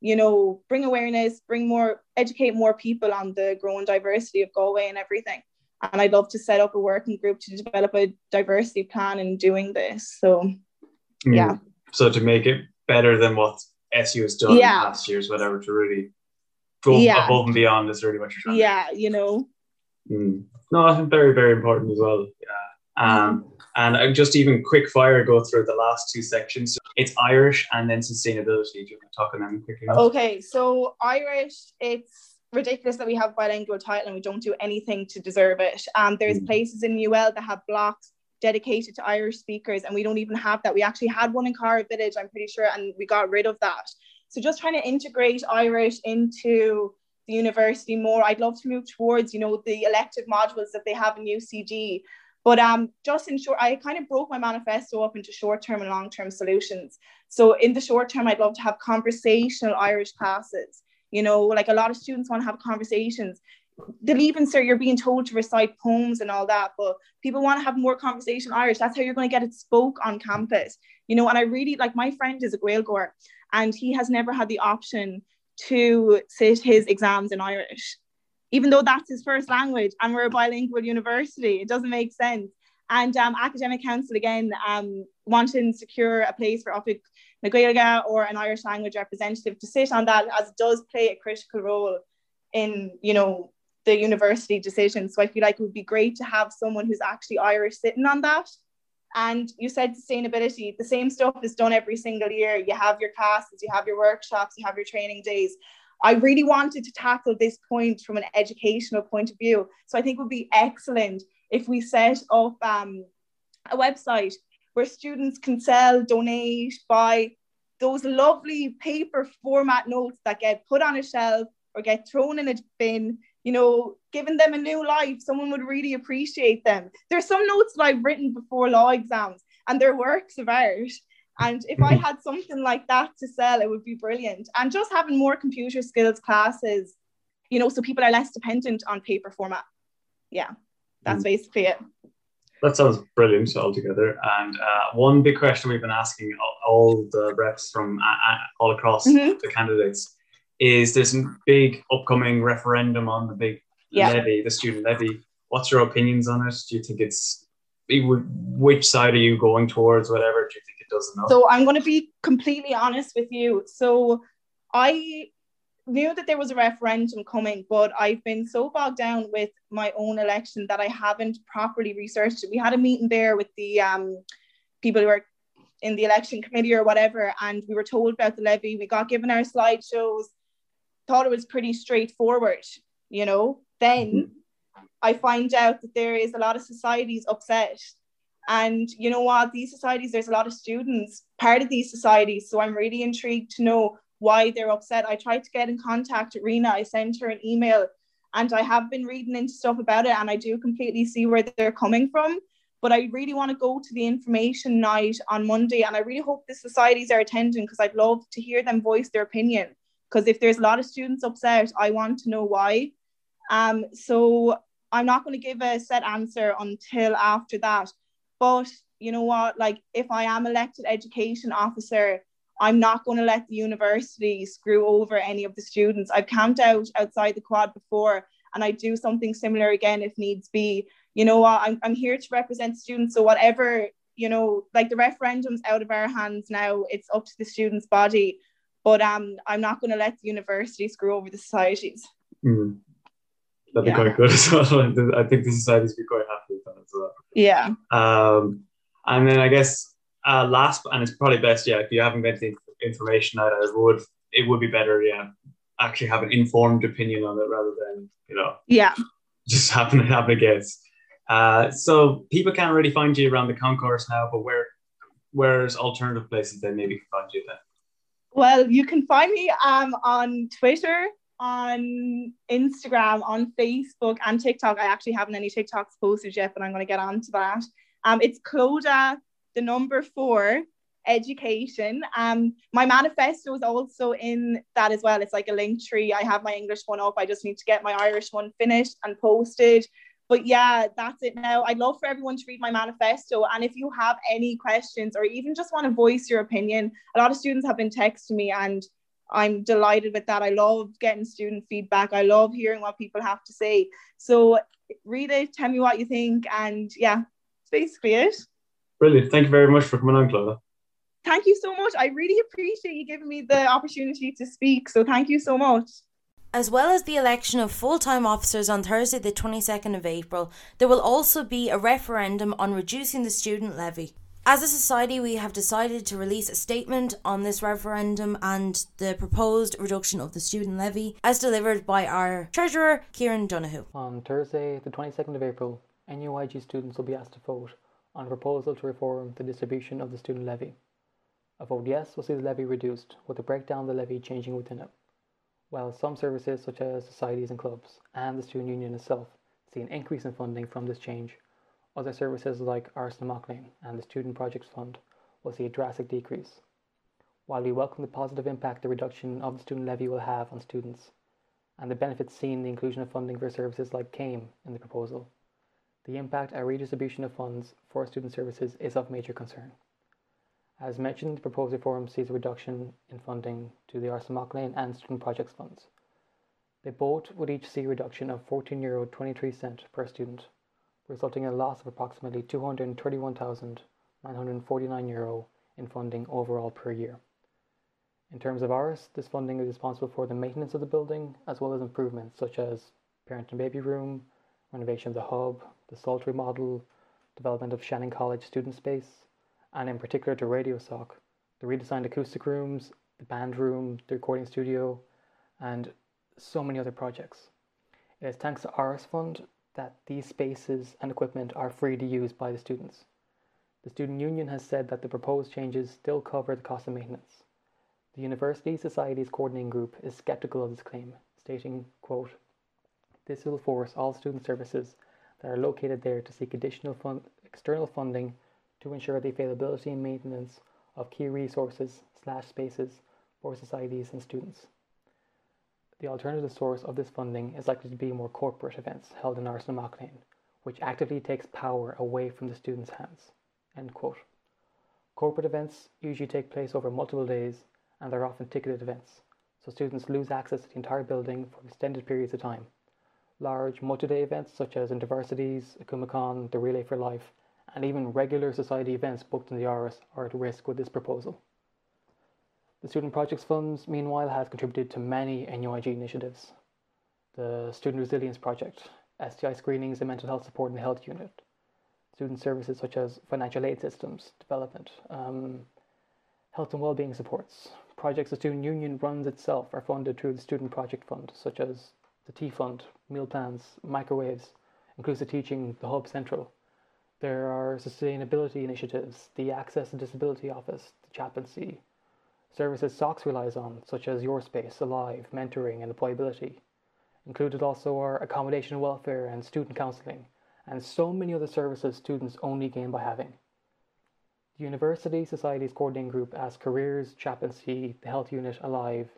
you know bring awareness bring more educate more people on the growing diversity of galway and everything and i'd love to set up a working group to develop a diversity plan in doing this so mm. yeah so to make it better than what SU has done yeah. last year's whatever to really go yeah. above and beyond is really what you're trying yeah you know mm. no I think very very important as well yeah um and I just even quick fire go through the last two sections it's Irish and then sustainability do you want to talk on them quickly okay so Irish it's ridiculous that we have bilingual title and we don't do anything to deserve it um there's mm. places in UL that have blocks dedicated to Irish speakers, and we don't even have that. We actually had one in Corrib Village, I'm pretty sure, and we got rid of that. So just trying to integrate Irish into the university more. I'd love to move towards, you know, the elective modules that they have in UCD. But um, just in short, I kind of broke my manifesto up into short-term and long-term solutions. So in the short term, I'd love to have conversational Irish classes. You know, like a lot of students want to have conversations the leaving cert, you're being told to recite poems and all that, but people want to have more conversation Irish. That's how you're going to get it spoke on campus, you know. And I really like my friend is a Gaeilgeoir, and he has never had the option to sit his exams in Irish, even though that's his first language, and we're a bilingual university. It doesn't make sense. And um, academic council again um, wanting to secure a place for Oifig na or an Irish language representative to sit on that, as it does play a critical role in you know the university decision. So I feel like it would be great to have someone who's actually Irish sitting on that. And you said sustainability, the same stuff is done every single year. You have your classes, you have your workshops, you have your training days. I really wanted to tackle this point from an educational point of view. So I think it would be excellent if we set up um, a website where students can sell, donate, buy those lovely paper format notes that get put on a shelf or get thrown in a bin you know, giving them a new life, someone would really appreciate them. There's some notes that I've written before law exams and they're works of art. And if I had something like that to sell, it would be brilliant. And just having more computer skills classes, you know, so people are less dependent on paper format. Yeah, that's mm. basically it. That sounds brilliant altogether. And uh, one big question we've been asking all, all the reps from uh, uh all across mm-hmm. the candidates is there's a big upcoming referendum on the big yeah. levy, the student levy. What's your opinions on it? Do you think it's which side are you going towards? Whatever. Do you think it does enough? So I'm going to be completely honest with you. So I knew that there was a referendum coming, but I've been so bogged down with my own election that I haven't properly researched it. We had a meeting there with the um, people who are in the election committee or whatever, and we were told about the levy. We got given our slideshows thought it was pretty straightforward, you know. Then mm-hmm. I find out that there is a lot of societies upset And you know what? These societies, there's a lot of students part of these societies. So I'm really intrigued to know why they're upset. I tried to get in contact with Rena. I sent her an email and I have been reading into stuff about it and I do completely see where they're coming from. But I really want to go to the information night on Monday and I really hope the societies are attending because I'd love to hear them voice their opinion. Because if there's a lot of students upset, I want to know why. Um, so I'm not going to give a set answer until after that. But you know what? Like, if I am elected education officer, I'm not going to let the university screw over any of the students. I've camped out outside the quad before and I do something similar again if needs be. You know what? I'm, I'm here to represent students. So, whatever, you know, like the referendum's out of our hands now, it's up to the students' body. But um, I'm not going to let the university screw over the societies. Mm. That'd be yeah. quite good as well. [laughs] I think the societies would be quite happy with that as well. Yeah. Um, and then I guess uh, last, and it's probably best, yeah, if you haven't got the information out, it would it would be better, yeah, actually have an informed opinion on it rather than you know, yeah, just happen to have a guess. Uh, so people can't really find you around the concourse now, but where where's alternative places they maybe can find you then? Well, you can find me um, on Twitter, on Instagram, on Facebook, and TikTok. I actually haven't any TikToks posted yet, but I'm going to get on to that. Um, it's Clodagh the number four education. Um, my manifesto is also in that as well. It's like a link tree. I have my English one up. I just need to get my Irish one finished and posted. But yeah, that's it now. I'd love for everyone to read my manifesto. And if you have any questions or even just want to voice your opinion, a lot of students have been texting me and I'm delighted with that. I love getting student feedback. I love hearing what people have to say. So read it, tell me what you think. And yeah, that's basically it. Brilliant. Thank you very much for coming on, Clodagh. Thank you so much. I really appreciate you giving me the opportunity to speak. So thank you so much. As well as the election of full time officers on Thursday, the 22nd of April, there will also be a referendum on reducing the student levy. As a society, we have decided to release a statement on this referendum and the proposed reduction of the student levy, as delivered by our Treasurer, Kieran Donoghue. On Thursday, the 22nd of April, NUIG students will be asked to vote on a proposal to reform the distribution of the student levy. A vote yes will see the levy reduced, with the breakdown of the levy changing within it. While some services, such as societies and clubs, and the student union itself, see an increase in funding from this change, other services like Áras na and the Student Projects Fund will see a drastic decrease. While we welcome the positive impact the reduction of the student levy will have on students, and the benefits seen in the inclusion of funding for services like CAME in the proposal, the impact a redistribution of funds for student services is of major concern. As mentioned, the proposed reform sees a reduction in funding to the Áras na and Student Projects funds. They both would each see a reduction of €14.23 Euro per student, resulting in a loss of approximately €231,949 Euro in funding overall per year. In terms of Áras, this funding is responsible for the maintenance of the building as well as improvements such as parent and baby room, renovation of the hub, the Sult remodel, development of Shannon College student space, and in particular to Radio Soc, the redesigned acoustic rooms, the band room, the recording studio, and so many other projects. It is thanks to Áras Fund that these spaces and equipment are free to use by the students. The Student Union has said that the proposed changes still cover the cost of maintenance. The University Societies Coordinating Group is skeptical of this claim, stating, quote, This will force all student services that are located there to seek additional external funding to ensure the availability and maintenance of key resources slash spaces for societies and students. The alternative source of this funding is likely to be more corporate events held in na Mac Léinn, which actively takes power away from the students' hands. Corporate events usually take place over multiple days and are often ticketed events, so students lose access to the entire building for extended periods of time. Large multi-day events such as InterVarsities, Cummacon, the Relay for Life, and even regular society events booked in the Áras are at risk with this proposal. The Student Projects Funds, meanwhile, has contributed to many NUIG initiatives. The Student Resilience Project, STI screenings and mental health support in the health unit, student services such as financial aid systems development, um, health and well-being supports. Projects the Student Union runs itself are funded through the Student Project Fund, such as the T Fund, meal plans, microwaves, inclusive teaching, the Hub Central, There are sustainability initiatives, the Access and Disability Office, the chaplaincy, services SOCS relies on, such as Your Space, Alive, mentoring, and employability. Included also are accommodation welfare and student counselling, and so many other services students only gain by having. The University Societies Coordinating Group as Careers, Chaplaincy, the Health Unit, Alive,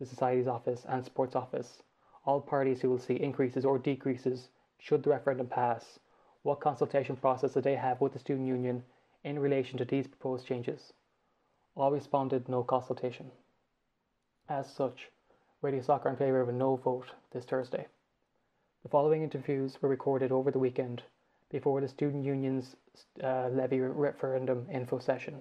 the Society's Office, and Sports Office, all parties who will see increases or decreases should the referendum pass, what consultation process did they have with the student union in relation to these proposed changes. All responded no consultation. As such, Radio Soccer in favour of a no vote this Thursday. The following interviews were recorded over the weekend before the student union's uh, levy referendum info session.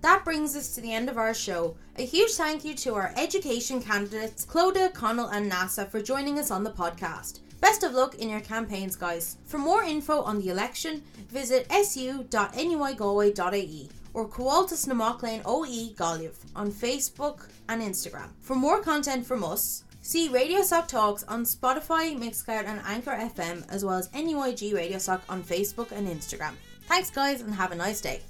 That brings us to the end of our show. A huge thank you to our education candidates, Clodagh, Connell, and Nessa, for joining us on the podcast. Best of luck in your campaigns, guys. For more info on the election, visit su.nuigalway.ie or Comhaltas na Mac Léinn OE on Facebook and Instagram. For more content from us, see Radio Soc Talks on Spotify, Mixcloud, and Anchor FM, as well as NUIG Radio Soc on Facebook and Instagram. Thanks, guys, and have a nice day.